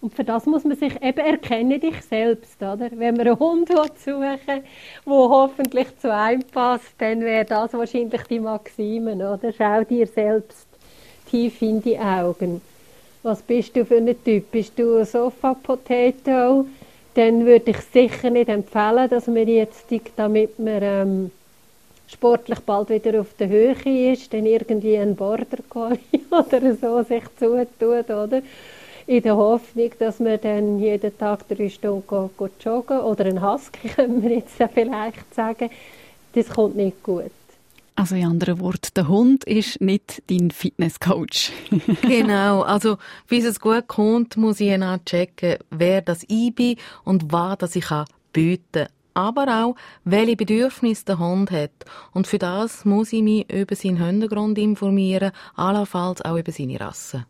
Speaker 10: Und für das muss man sich eben erkennen, dich selbst, oder? Wenn man einen Hund suchen will, der hoffentlich zu einem passt, dann wäre das wahrscheinlich die Maxime, oder? Schau dir selbst tief in die Augen. Was bist du für ein Typ? Bist du ein Sofa-Potato? Dann würde ich sicher nicht empfehlen, dass man jetzt, damit man ähm, sportlich bald wieder auf der Höhe ist, dann irgendwie ein Border Collie oder so sich zutut, oder? in der Hoffnung, dass wir dann jeden Tag drei Stunden go, go joggen oder ein Husky, können wir jetzt vielleicht sagen, das kommt nicht gut.
Speaker 3: Also in anderen Worten, der Hund ist nicht dein Fitnesscoach.
Speaker 5: genau, also bis es gut kommt, muss ich dann checken, wer das ich bin und was das ich bieten kann aber auch, welche Bedürfnisse der Hund hat. Und für das muss ich mich über seinen Hintergrund informieren, allenfalls auch über seine Rasse.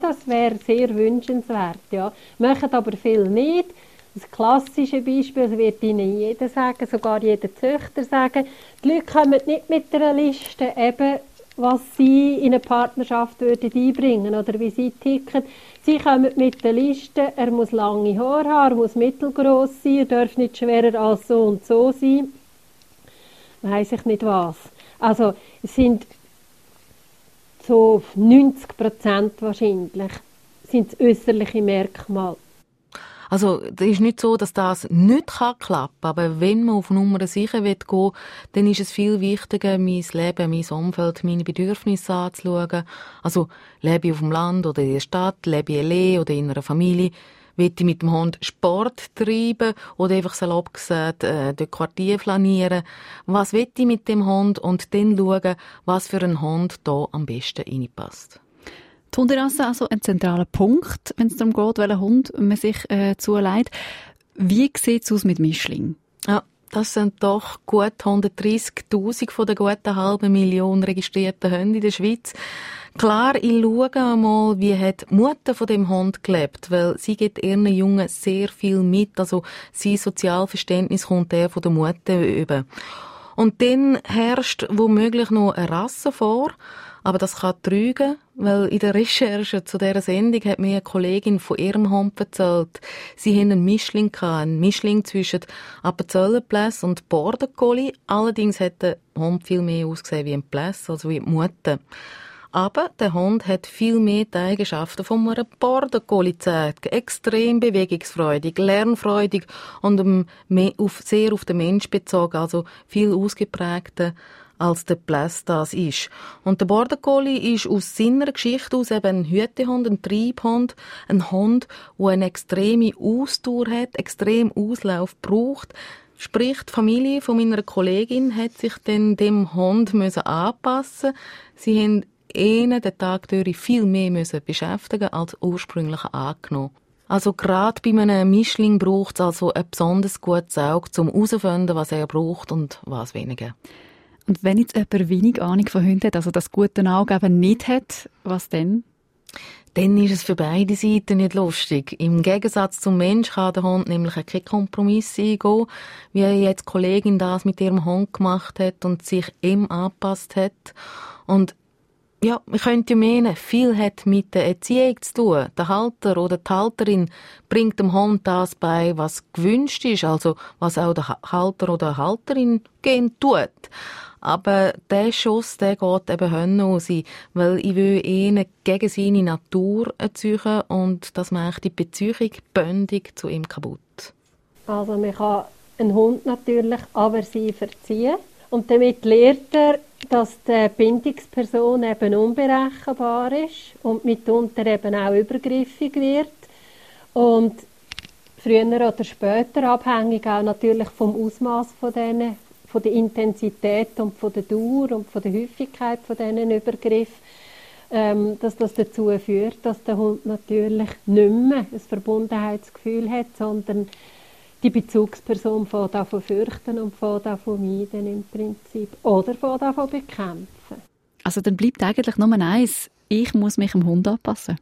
Speaker 10: Das wäre sehr wünschenswert, ja. Machen aber viel nicht. Das klassische Beispiel, das wird Ihnen jeder sagen, sogar jeder Züchter sagen, die Leute kommen nicht mit einer Liste, eben, was sie in eine Partnerschaft würden einbringen oder wie sie ticken. Sie kommen mit der Liste, er muss lange Haare haben, er muss mittelgroß sein, er darf nicht schwerer als so und so sein. Weiß ich nicht was. Also es sind so 90 Prozent wahrscheinlich sind äußerliche Merkmale.
Speaker 5: Also, es ist nicht so, dass das nicht klappen kann, aber wenn man auf Nummer sicher gehen will, dann ist es viel wichtiger, mein Leben, mein Umfeld, meine Bedürfnisse anzuschauen. Also, lebe ich auf dem Land oder in der Stadt, lebe ich allein oder in einer Familie, will ich mit dem Hund Sport treiben oder einfach salopp gesagt äh, durch Quartier flanieren? Was will ich mit dem Hund und dann schauen, was für ein Hund da am besten reinpasst.
Speaker 3: Die Hunderasse also ein zentraler Punkt, wenn es darum geht, welchen Hund man sich äh, zulegt. Wie sieht es aus mit Mischling?
Speaker 5: Ja, das sind doch gut 130.000 von der guten halben Million registrierten Hunde in der Schweiz. Klar, ich schaue einmal, wie hat die Mutter von dem Hund gelebt, weil sie gibt ihren Jungen sehr viel mit, also sein Sozialverständnis kommt der von der Mutter über. Und dann herrscht womöglich noch eine Rasse vor, aber das kann trügen, weil in der Recherche zu dieser Sendung hat mir eine Kollegin von ihrem Hund erzählt, sie haben einen Mischling gehabt, einen Mischling zwischen Appenzellenpläss und Border. Allerdings hat der Hund viel mehr ausgesehen wie ein Pläss, also wie die Mutter. Aber der Hund hat viel mehr die Eigenschaften von einem Border Collie gezeigt. Extrem bewegungsfreudig, lernfreudig und sehr auf den Mensch bezogen, also viel ausgeprägter als der Pläss das ist. Und der Border Collie ist aus seiner Geschichte aus eben ein Hütehund, ein Treibhund, ein Hund, der eine extreme Ausdauer hat, extrem Auslauf braucht. Sprich, die Familie von meiner Kollegin hat sich dann dem Hund müssen anpassen. Sie haben ihn den Tag durch viel mehr müssen beschäftigen als ursprünglich angenommen. Also gerade bei einem Mischling braucht es also ein besonders gutes Auge, um herauszufinden, was er braucht und was weniger.
Speaker 3: Und wenn jetzt jemand wenig Ahnung von Hunden hat, also das gute Auge eben nicht hat, was denn?
Speaker 5: Dann ist es für beide Seiten nicht lustig. Im Gegensatz zum Mensch kann der Hund nämlich keinen Kompromiss eingehen, wie jetzt die Kollegin das mit ihrem Hund gemacht hat und sich ihm angepasst hat. Und ja, man könnte meinen, viel hat mit der Erziehung zu tun. Der Halter oder die Halterin bringt dem Hund das bei, was gewünscht ist, also was auch der Halter oder Halterin gehen tut. Aber der Schuss, der geht eben hinaus, weil ich will ihn gegen seine Natur erziehen und das macht die Beziehung bündig zu ihm kaputt.
Speaker 10: Also man kann ein Hund natürlich aversiv erziehen. Und damit lernt er, dass die Bindungsperson eben unberechenbar ist und mitunter eben auch übergriffig wird. Und früher oder später, abhängig auch natürlich vom Ausmaß von denen, von der Intensität und von der Dauer und von der Häufigkeit von diesen Übergriffen, ähm, dass das dazu führt, dass der Hund natürlich nicht mehr ein Verbundenheitsgefühl hat, sondern die Bezugsperson von davon fürchten und von davon meiden im Prinzip oder von davon bekämpfen.
Speaker 3: Also dann bleibt eigentlich nur eins, ich muss mich dem Hund anpassen.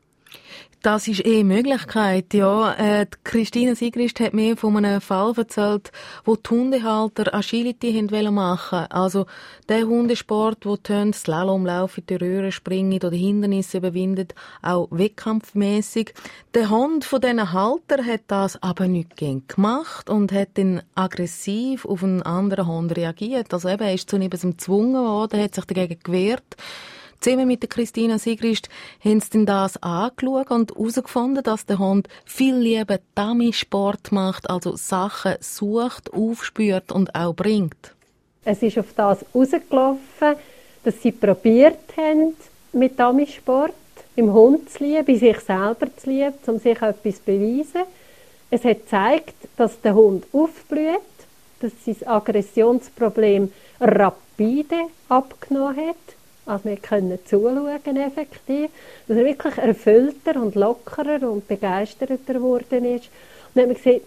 Speaker 5: Das ist eh Möglichkeit, ja. Äh, Christine Sigrist hat mir von einem Fall erzählt, wo die Hundehalter Agility machen Also der Hundesport, wo die Hunde Slalom laufen, die Röhre springen oder Hindernisse überwinden, auch wettkampfmäßig. Der Hund von diesen Halter hat das aber nicht gern gemacht und hat dann aggressiv auf einen anderen Hund reagiert. Also eben, er ist zu etwas gezwungen worden, hat sich dagegen gewehrt. Zusammen mit der Christina Sigrist haben sie das angeschaut und herausgefunden, dass der Hund viel lieber Dummy-Sport macht, also Sachen sucht, aufspürt und auch bringt.
Speaker 10: Es ist auf das herausgelaufen, dass sie probiert haben, mit Dummy-Sport im Hund zu lieben, bei sich selber zu lieben, um sich etwas zu beweisen. Es hat gezeigt, dass der Hund aufblüht, dass sein Aggressionsproblem rapide abgenommen hat also wir können zuschauen effektiv, dass er wirklich erfüllter und lockerer und begeisterter geworden ist. Und dann haben wir gesagt,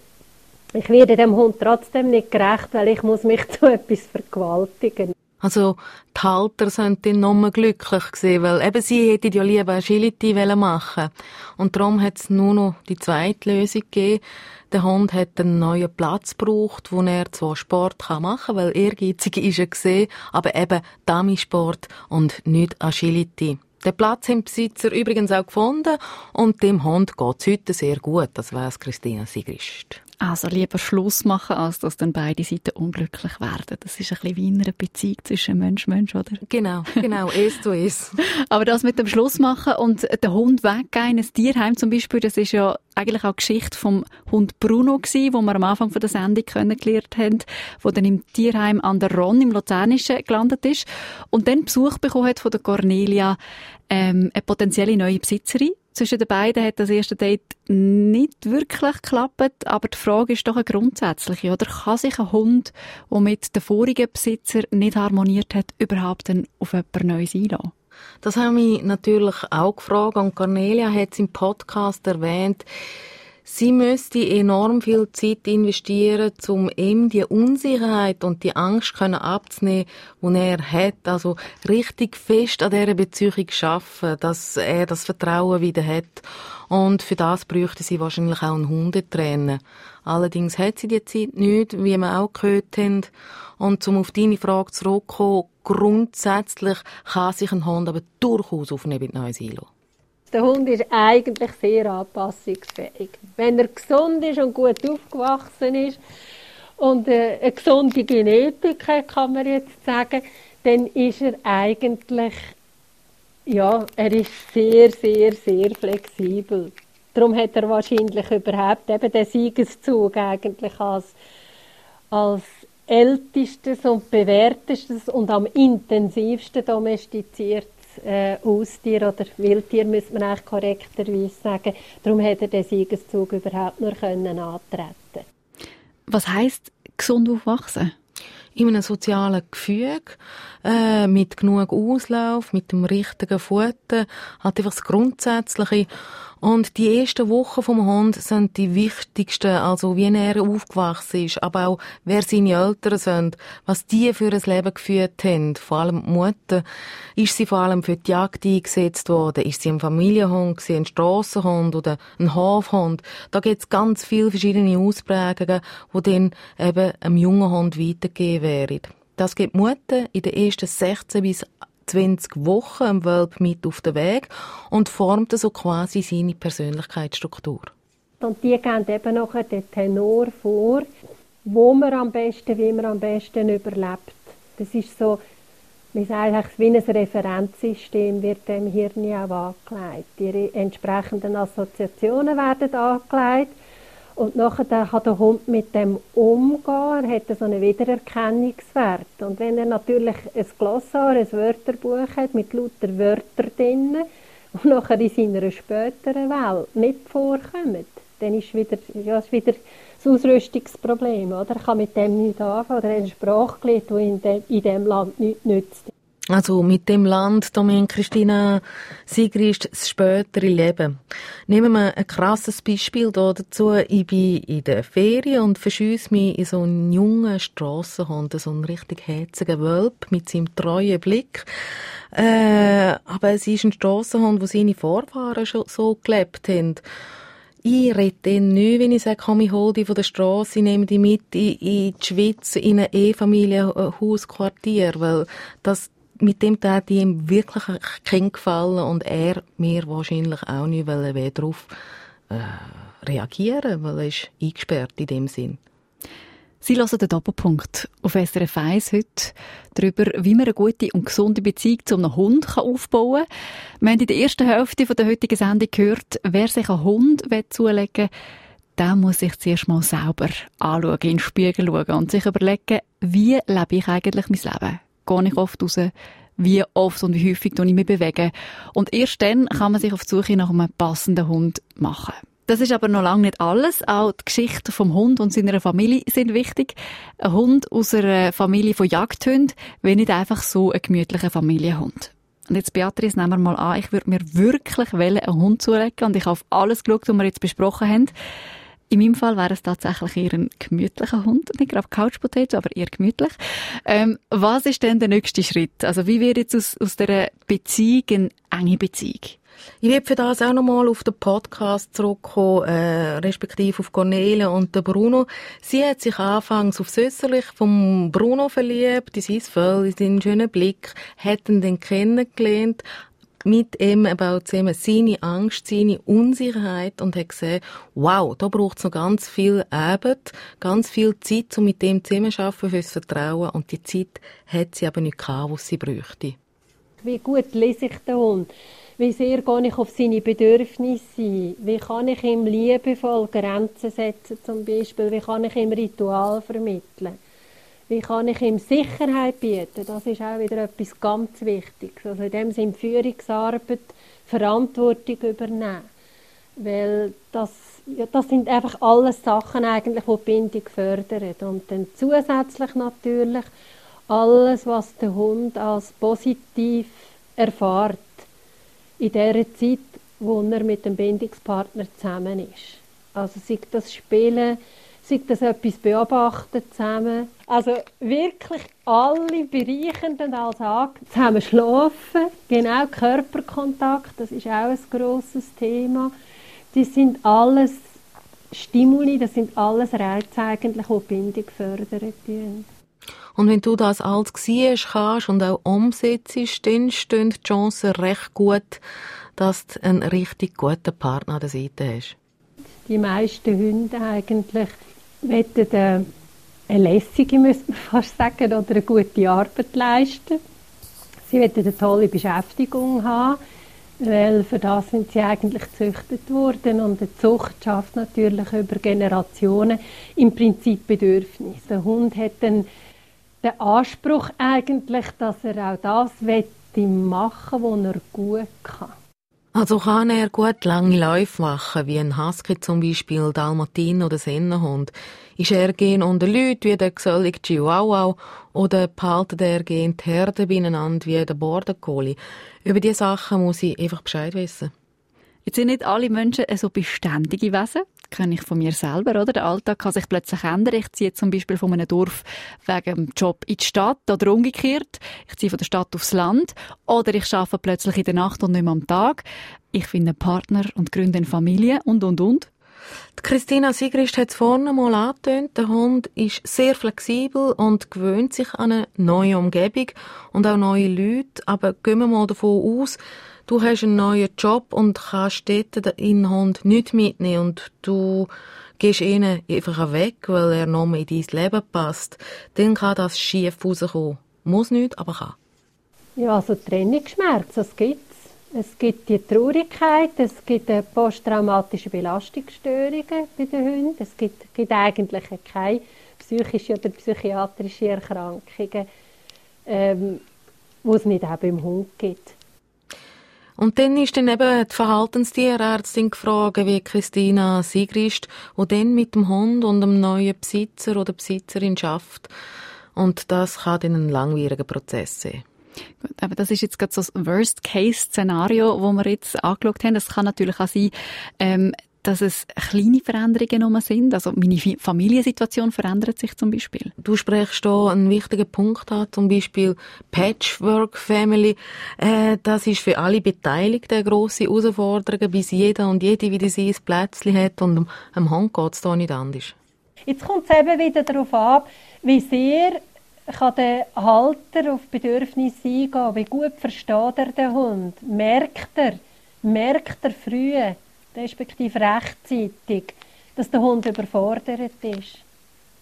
Speaker 10: ich werde dem Hund trotzdem nicht gerecht, weil ich muss mich zu etwas vergewaltigen.
Speaker 5: Also die Halter sind dann noch glücklich gewesen, weil eben sie hätten ja lieber Agility machen Und darum hat es nur noch die zweite Lösung gegeben. Der Hund hat einen neuen Platz gebraucht, wo er zwar Sport machen kann, weil ehrgeizig ist er gesehen, aber eben Dummy-Sport und nicht Agility. Den Platz haben die Besitzer übrigens auch gefunden und dem Hund geht es heute sehr gut, das weiß Christina Sigrist.
Speaker 3: Also lieber Schluss machen, als dass dann beide Seiten unglücklich werden. Das ist ein bisschen wie in einer Beziehung zwischen Mensch und Mensch, oder?
Speaker 5: Genau, genau, es zu es.
Speaker 3: Aber das mit dem Schluss machen und den Hund weggehen, ein Tierheim zum Beispiel, das ist ja eigentlich auch die Geschichte vom Hund Bruno gewesen, wo wir am Anfang von der Sendung kennengelernt haben, wo dann im Tierheim an der Ron im Luzernischen gelandet ist und dann Besuch bekommen hat von der Cornelia, ähm, eine potenzielle neue Besitzerin zwischen den beiden hat das erste Date nicht wirklich geklappt, aber die Frage ist doch eine grundsätzliche, oder? Kann sich ein Hund, der mit dem vorigen Besitzer nicht harmoniert hat, überhaupt dann auf jemand Neues einlassen?
Speaker 5: Das haben wir natürlich auch gefragt und Cornelia hat es im Podcast erwähnt. Sie müsste enorm viel Zeit investieren, um ihm die Unsicherheit und die Angst abzunehmen, die er hat. Also richtig fest an dieser Beziehung schaffen, dass er das Vertrauen wieder hat. Und für das bräuchte sie wahrscheinlich auch einen Hundetrainer. Allerdings hat sie die Zeit nicht, wie wir auch gehört haben. Und um auf deine Frage zurückzukommen, grundsätzlich kann sich ein Hund aber durchaus auf ein neues einlassen.
Speaker 10: Der Hund ist eigentlich sehr anpassungsfähig. Wenn er gesund ist und gut aufgewachsen ist und äh, eine gesunde Genetik hat, kann man jetzt sagen, dann ist er eigentlich, ja, er ist sehr, sehr, sehr flexibel. Darum hat er wahrscheinlich überhaupt eben den Siegeszug eigentlich als, als ältestes und bewährtestes und am intensivsten domestiziert äh, Haustier oder Wildtier, müsste man eigentlich korrekterweise sagen. Darum hat er den Siegeszug überhaupt nur können antreten
Speaker 3: Was heisst gesund aufwachsen?
Speaker 5: In einem sozialen Gefüge, äh, mit genug Auslauf, mit dem richtigen Futter, halt einfach das Grundsätzliche. Und die ersten Wochen vom Hund sind die wichtigsten, also wie er aufgewachsen ist, aber auch wer seine Eltern sind, was die für ein Leben geführt haben. Vor allem die Mutter. Ist sie vor allem für die Jagd eingesetzt worden? Ist sie ein Familienhund, ein Strassenhund oder ein Hofhund? Da gibt es ganz viele verschiedene Ausprägungen, die dann eben einem jungen Hund weitergegeben werden. Das gibt Mutter in den ersten 16 bis 20 Wochen im Welp mit auf den Weg und formt so quasi seine Persönlichkeitsstruktur.
Speaker 10: Und die geben eben nachher den Tenor vor, wo man am besten, wie man am besten überlebt. Das ist so, wie sagt wie ein Referenzsystem wird dem Hirn auch angelegt. Die entsprechenden Assoziationen werden angelegt Und nachher kann der Hund mit dem umgehen, er hat so einen Wiedererkennungswert. Und wenn er natürlich ein Glossar, ein Wörterbuch hat mit lauter Wörtern drin und nachher in seiner späteren Welt nicht vorkommt, dann ist wieder, ja, ist wieder das Ausrüstungsproblem. Oder? Er kann mit dem nichts anfangen oder er hat eine Sprache gelernt, die in, de, in diesem Land nichts nützt.
Speaker 5: Also mit dem Land, da meint Christina Sigrist das spätere Leben. Nehmen wir ein krasses Beispiel dazu. Ich bin in der Ferien und verschüsse mich in so einen jungen Strassenhund, so einen richtig herzigen Wölb mit seinem treuen Blick. Äh, aber es ist ein Strassenhund, wo seine Vorfahren schon so gelebt haben. Ich rede dann nicht, wenn ich sage, komm, ich hole die von der Straße, ich nehme die mit in, in die Schweiz, in ein E-Familienhausquartier, weil das, mit dem tat ihm wirklich kein Gefallen und er mir wahrscheinlich auch nicht, weil er darauf äh, reagieren, weil er ist eingesperrt in dem Sinn.
Speaker 3: Sie hören den Doppelpunkt auf SRF 1 heute darüber, wie man eine gute und gesunde Beziehung zu einem Hund aufbauen kann. Wir haben in der ersten Hälfte der heutigen Sendung gehört, wer sich einen Hund zulegen will, der muss sich zuerst mal selber anschauen, in den Spiegel schauen und sich überlegen, wie lebe ich eigentlich mein Leben? Gehe ich oft raus? Wie oft und wie häufig ich mich bewege? Und erst dann kann man sich auf die Suche nach einem passenden Hund machen. Das ist aber noch lange nicht alles. Auch die Geschichten vom Hund und seiner Familie sind wichtig. Ein Hund aus einer Familie von Jagdhunden will nicht einfach so ein gemütlicher Familienhund. Und jetzt, Beatrice, nehmen wir mal an, ich würde mir wirklich einen Hund zulegen und ich habe auf alles geschaut, was wir jetzt besprochen haben. In meinem Fall wäre es tatsächlich eher ein gemütlicher Hund. Nicht gerade Couch Potato, aber eher gemütlich. Ähm, was ist denn der nächste Schritt? Also wie wird jetzt aus, aus dieser Beziehung eine enge Beziehung?
Speaker 5: Ich werde für das auch nochmal auf den Podcast zurückkommen, äh, respektive auf Cornelia und den Bruno. Sie hat sich anfangs auf Sösserlich vom Bruno verliebt, in sein Fell, in seinen schönen Blick, hat ihn dann kennengelernt, mit ihm aber auch zusammen seine Angst, seine Unsicherheit und hat gesehen, wow, da braucht es noch ganz viel Arbeit, ganz viel Zeit, um mit dem zusammenzuarbeiten fürs Vertrauen und die Zeit hat sie aber nicht gehabt, was sie bräuchte.
Speaker 10: Wie gut lese ich den Hund? Wie sehr gehe ich auf seine Bedürfnisse ein? Wie kann ich ihm liebevoll Grenzen setzen zum Beispiel? Wie kann ich ihm Ritual vermitteln? Wie kann ich ihm Sicherheit bieten? Das ist auch wieder etwas ganz Wichtiges. Also in dem Sinne Führungsarbeit, Verantwortung übernehmen. Weil das, ja, das sind einfach alles Sachen eigentlich, die Bindung fördern. Und dann zusätzlich natürlich alles, was der Hund als positiv erfährt in der Zeit, wo er mit dem Bindungspartner zusammen ist. Also sei das Spielen, sei das etwas beobachten zusammen. Also wirklich alle bereichenden als zusammen schlafen, genau Körperkontakt, das ist auch ein grosses Thema. Das sind alles Stimuli, das sind alles Reize eigentlich, die, die Bindung fördern.
Speaker 5: Und wenn du das alles siehst, kannst und auch umsetzt, dann stehen die Chancen recht gut, dass du einen richtig guten Partner an der Seite hast.
Speaker 10: Die meisten Hunde eigentlich äh, eine lässige, müsste man fast sagen, oder eine gute Arbeit leisten. Sie wollen eine tolle Beschäftigung haben, weil für das sind sie eigentlich gezüchtet worden und die Zucht schafft natürlich über Generationen im Prinzip Bedürfnis. Der Hund hat einen der Anspruch eigentlich, dass er auch das machen will, was er gut kann.
Speaker 5: Also kann er gut lange Läufe machen, wie ein Husky zum Beispiel, Dalmatin oder Sennenhund. Ist er gehen unter Leute wie der gesellige Chihuahua oder behalten er gehen die Herde beieinander wie der Border Collie? Über diese Sachen muss ich einfach Bescheid wissen.
Speaker 3: Jetzt sind nicht alle Menschen so beständige Wesen. Kenne ich von mir selber, oder? Der Alltag kann sich plötzlich ändern. Ich ziehe zum Beispiel von einem Dorf wegen dem Job in die Stadt oder umgekehrt. Ich ziehe von der Stadt aufs Land. Oder ich arbeite plötzlich in der Nacht und nicht mehr am Tag. Ich finde einen Partner und gründe eine Familie und, und, und.
Speaker 5: Christina Sigrist hat es vorne mal angetönt. Der Hund ist sehr flexibel und gewöhnt sich an eine neue Umgebung und auch neue Leute. Aber gehen wir mal davon aus, du hast einen neuen Job und kannst dort den Hund nicht mitnehmen und du gehst ihn einfach weg, weil er noch mehr in dein Leben passt, dann kann das schief rauskommen. Muss nicht, aber kann.
Speaker 10: Ja, also Trennungsschmerz, das gibt's. Es gibt die Traurigkeit, es gibt posttraumatische Belastungsstörungen bei den Hunden. Es gibt, gibt eigentlich keine psychische oder psychiatrische Erkrankungen, ähm, die es nicht auch beim Hund gibt.
Speaker 5: Und dann ist dann eben die Verhaltenstierärztin gefragt, wie Christina Sigrist, die dann mit dem Hund und dem neuen Besitzer oder Besitzerin schafft. Und das kann dann ein langwieriger Prozess sein.
Speaker 3: Gut, aber das ist jetzt gerade so das Worst-Case-Szenario, wo wir jetzt angeschaut haben. Das kann natürlich auch sein, ähm, dass es kleine Veränderungen nur sind. Also meine Familiensituation verändert sich zum Beispiel.
Speaker 5: Du sprichst hier einen wichtigen Punkt an, zum Beispiel Patchwork Family. Äh, das ist für alle Beteiligten eine grosse Herausforderung, bis jeder und jede wieder sein Plätzchen hat und am Hund geht es hier nicht anders.
Speaker 10: Jetzt kommt es eben wieder darauf an, wie sehr kann der Halter auf Bedürfnisse eingehen, wie gut versteht er den Hund, merkt er, merkt er früh, respektive rechtzeitig, dass der Hund überfordert ist.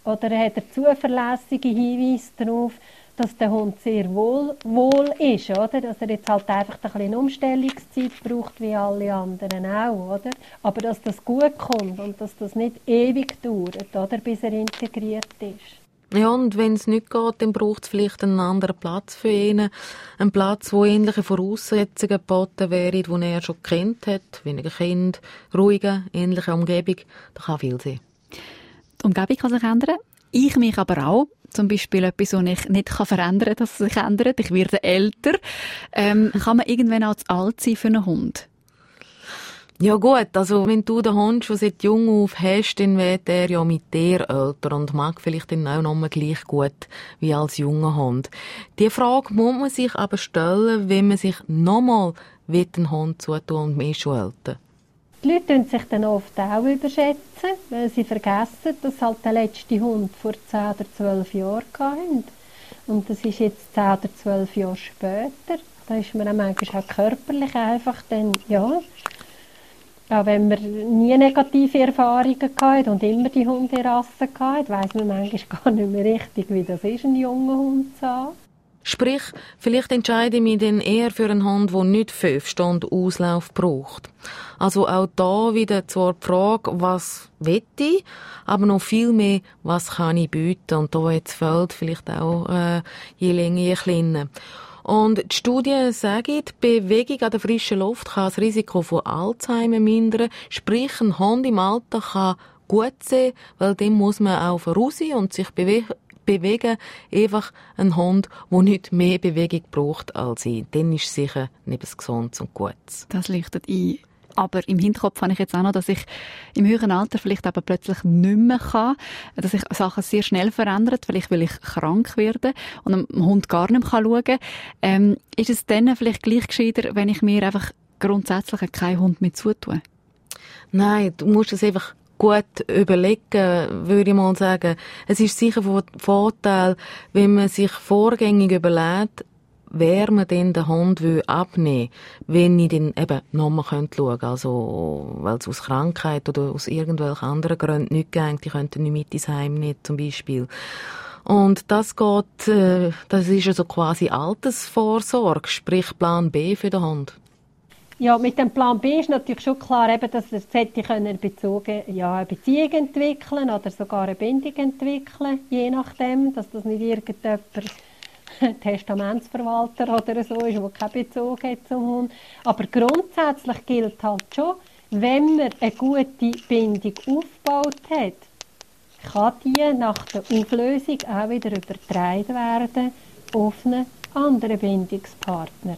Speaker 10: Oder hat er zuverlässige Hinweise darauf, dass der Hund sehr wohl, wohl ist, oder? Dass er jetzt halt einfach ein bisschen Umstellungszeit braucht, wie alle anderen auch, oder? Aber dass das gut kommt und dass das nicht ewig dauert, oder? Bis er integriert ist.
Speaker 5: Ja, und wenn es nicht geht, dann braucht es vielleicht einen anderen Platz für ihn. Einen Platz, wo ähnliche Voraussetzungen geboten wären, die er schon kennt hat. Weniger Kind, ruhige, ähnliche Umgebung. Das kann viel sein.
Speaker 3: Die Umgebung kann sich ändern. Ich mich aber auch. Zum Beispiel etwas, was ich nicht verändern kann, dass es sich ändert. Ich werde älter. Ähm, kann man irgendwann auch zu alt sein für einen Hund?
Speaker 5: Ja gut, also wenn du den Hund schon seit jung auf hast, dann wird er ja mit dir älter und mag vielleicht dann auch noch mal gleich gut wie als junger Hund. Die Frage muss man sich aber stellen, wenn man sich nochmal mit dem Hund zutun und mehr schon älter.
Speaker 10: Die Leute tun sich dann oft auch überschätzen, weil sie vergessen, dass halt der letzte Hund vor 10 oder 12 Jahren hatte. Und das ist jetzt 10 oder 12 Jahre später. Da ist man auch manchmal auch körperlich einfach dann, ja, auch wenn man nie negative Erfahrungen hatte und immer die Hunderasse hatte, weiss man manchmal gar nicht mehr richtig, wie das ist, einen jungen Hund zu haben.
Speaker 5: Sprich, vielleicht entscheide ich mich dann eher für einen Hund, der nicht fünf Stunden Auslauf braucht. Also auch da wieder zwar die Frage, was will ich, aber noch viel mehr, was kann ich bieten? Und da jetzt fällt vielleicht auch äh, je länger, je kleiner. Und die Studien sagen, Bewegung an der frischen Luft kann das Risiko von Alzheimer mindern. Sprich, ein Hund im Alter kann gut sein, weil dem muss man auch voraus und sich bewegen bewegen. Einfach ein Hund, der nicht mehr Bewegung braucht als ich. Dann ist sicher nicht etwas Gesundes und Gutes.
Speaker 3: Das leuchtet ein. Aber im Hinterkopf habe ich jetzt auch noch, dass ich im höheren Alter vielleicht aber plötzlich nicht mehr kann, dass sich Sachen sehr schnell verändern, vielleicht weil ich krank werde und einem Hund gar nicht mehr schauen kann. Ähm, ist es dann vielleicht gleich gescheiter, wenn ich mir einfach grundsätzlich keinen Hund mehr zutue?
Speaker 5: Nein, du musst es einfach gut überlegen, würde ich mal sagen. Es ist sicher von Vorteil, wenn man sich vorgängig überlegt, wer man denn den Hund will abnehmen wenn ich dann eben nochmal schauen könnte. Also, weil es aus Krankheit oder aus irgendwelchen anderen Gründen nicht geht, die könnten nicht mit ins Heim nehmen, zum Beispiel. Und das geht, äh, das ist also quasi Altersvorsorge, sprich Plan B für den Hund.
Speaker 10: Ja, mit dem Plan B ist natürlich schon klar, eben, dass er sollte können bezogen, ja, eine Beziehung entwickeln oder sogar eine Bindung entwickeln, je nachdem, dass das nicht irgendjemand Testamentsverwalter oder so ist, der keinen Bezug hat zum Hund. Aber grundsätzlich gilt halt schon, wenn man eine gute Bindung aufgebaut hat, kann die nach der Auflösung auch wieder übertragen werden auf einen anderen Bindungspartner.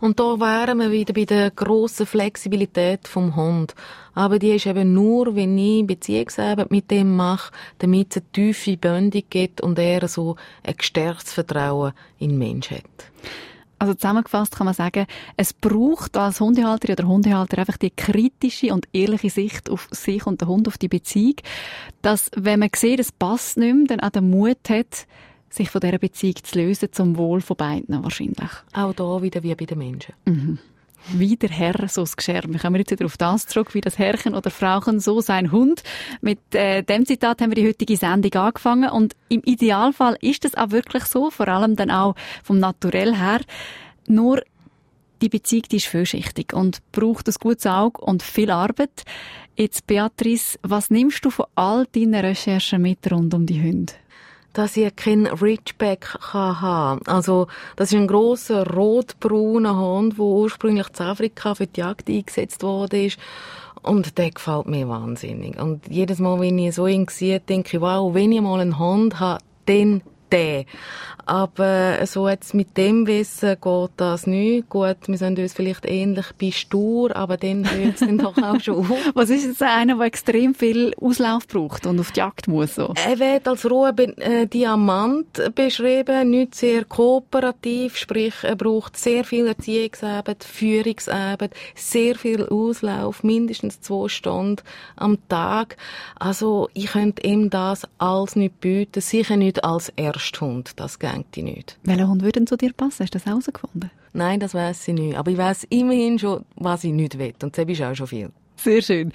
Speaker 5: Und da wären wir wieder bei der grossen Flexibilität vom Hund. Aber die ist eben nur, wenn ich Beziehungsarbeit mit dem mache, damit es eine tiefe Bindung gibt und er so ein gestärktes Vertrauen in den Mensch hat.
Speaker 3: Also zusammengefasst kann man sagen, es braucht als Hundehalter oder Hundehalter einfach die kritische und ehrliche Sicht auf sich und den Hund, auf die Beziehung, dass, wenn man sieht, es passt nicht mehr, dann auch den Mut hat, sich von dieser Beziehung zu lösen, zum Wohl von beiden wahrscheinlich.
Speaker 5: Auch da wieder wie bei den Menschen.
Speaker 3: Mhm. Wie der Herr, so das Geschirr. Wir kommen jetzt wieder auf das zurück, wie das Herrchen oder Frauchen, so sein Hund. Mit äh, dem Zitat haben wir die heutige Sendung angefangen und im Idealfall ist es auch wirklich so, vor allem dann auch vom Naturell her. Nur Die Beziehung die ist vielschichtig und braucht ein gutes Auge und viel Arbeit. Jetzt, Beatrice, was nimmst du von all deinen Recherchen mit rund um die Hunde?
Speaker 5: Dass ich keinen Ridgeback haben kann. Also, das ist ein grosser, rotbrauner Hund, der ursprünglich zu Afrika für die Jagd eingesetzt wurde. Und der gefällt mir wahnsinnig. Und jedes Mal, wenn ich so ihn sehe, denke ich, wow, wenn ich mal einen Hund habe, dann der. Aber so jetzt mit dem Wissen geht das nicht. Gut, wir sind uns vielleicht ähnlich bei Stur, aber dann hört es dann doch auch schon auf.
Speaker 3: Was ist jetzt einer, der extrem viel Auslauf braucht und auf die Jagd muss? So?
Speaker 5: Er wird als roher äh, Diamant beschrieben, nicht sehr kooperativ, sprich er braucht sehr viel Erziehungsarbeit, Führungsarbeit, sehr viel Auslauf, mindestens zwei Stunden am Tag. Also ich könnte ihm das alles nicht bieten, sicher nicht als Ersthund, das geht nicht.
Speaker 3: Welcher Hund würde zu dir passen? Hast du das herausgefunden?
Speaker 5: Nein, das weiß ich nicht. Aber ich weiß immerhin schon, was ich nicht will. Und das ist auch schon viel.
Speaker 3: Sehr schön.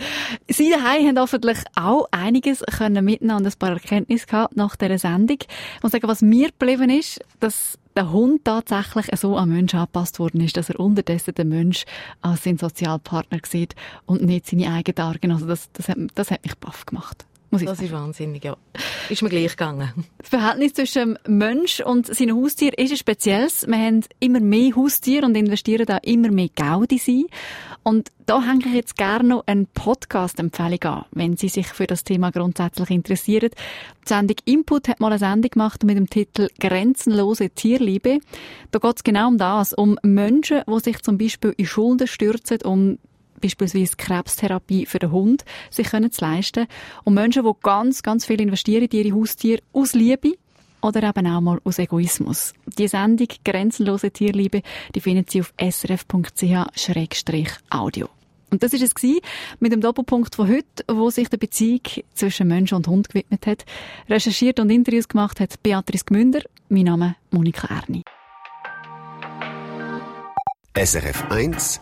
Speaker 3: Sie daheim haben hoffentlich auch einiges können und ein paar Erkenntnisse gehabt nach dieser Sendung. Ich muss sagen, was mir geblieben ist, dass der Hund tatsächlich so an Menschen angepasst worden ist, dass er unterdessen den Mensch als seinen Sozialpartner sieht und nicht seine eigenen Argen. Also das, das, hat, das hat mich baff gemacht.
Speaker 5: Muss ich das sagen. ist wahnsinnig, ja. Ist mir gleich gegangen.
Speaker 3: Das Verhältnis zwischen Mensch und seinem Haustier ist ein spezielles. Wir haben immer mehr Haustiere und investieren da immer mehr Geld in sie. Und da hänge ich jetzt gerne noch eine Podcast-Empfehlung an, wenn Sie sich für das Thema grundsätzlich interessieren. Die Sendung Input hat mal eine Sendung gemacht mit dem Titel Grenzenlose Tierliebe. Da geht es genau um das, um Menschen, die sich zum Beispiel in Schulden stürzen, um beispielsweise Krebstherapie für den Hund sich zu leisten. Und Menschen, die ganz, ganz viel investieren in ihre Haustiere aus Liebe oder eben auch mal aus Egoismus. Die Sendung Grenzenlose Tierliebe, die finden Sie auf srf.ch-audio. Und das ist es mit dem Doppelpunkt von heute, wo sich der Beziehung zwischen Mensch und Hund gewidmet hat. Recherchiert und Interviews gemacht hat Beatrice Gmünder. Mein Name Monika Erni.
Speaker 2: SRF 1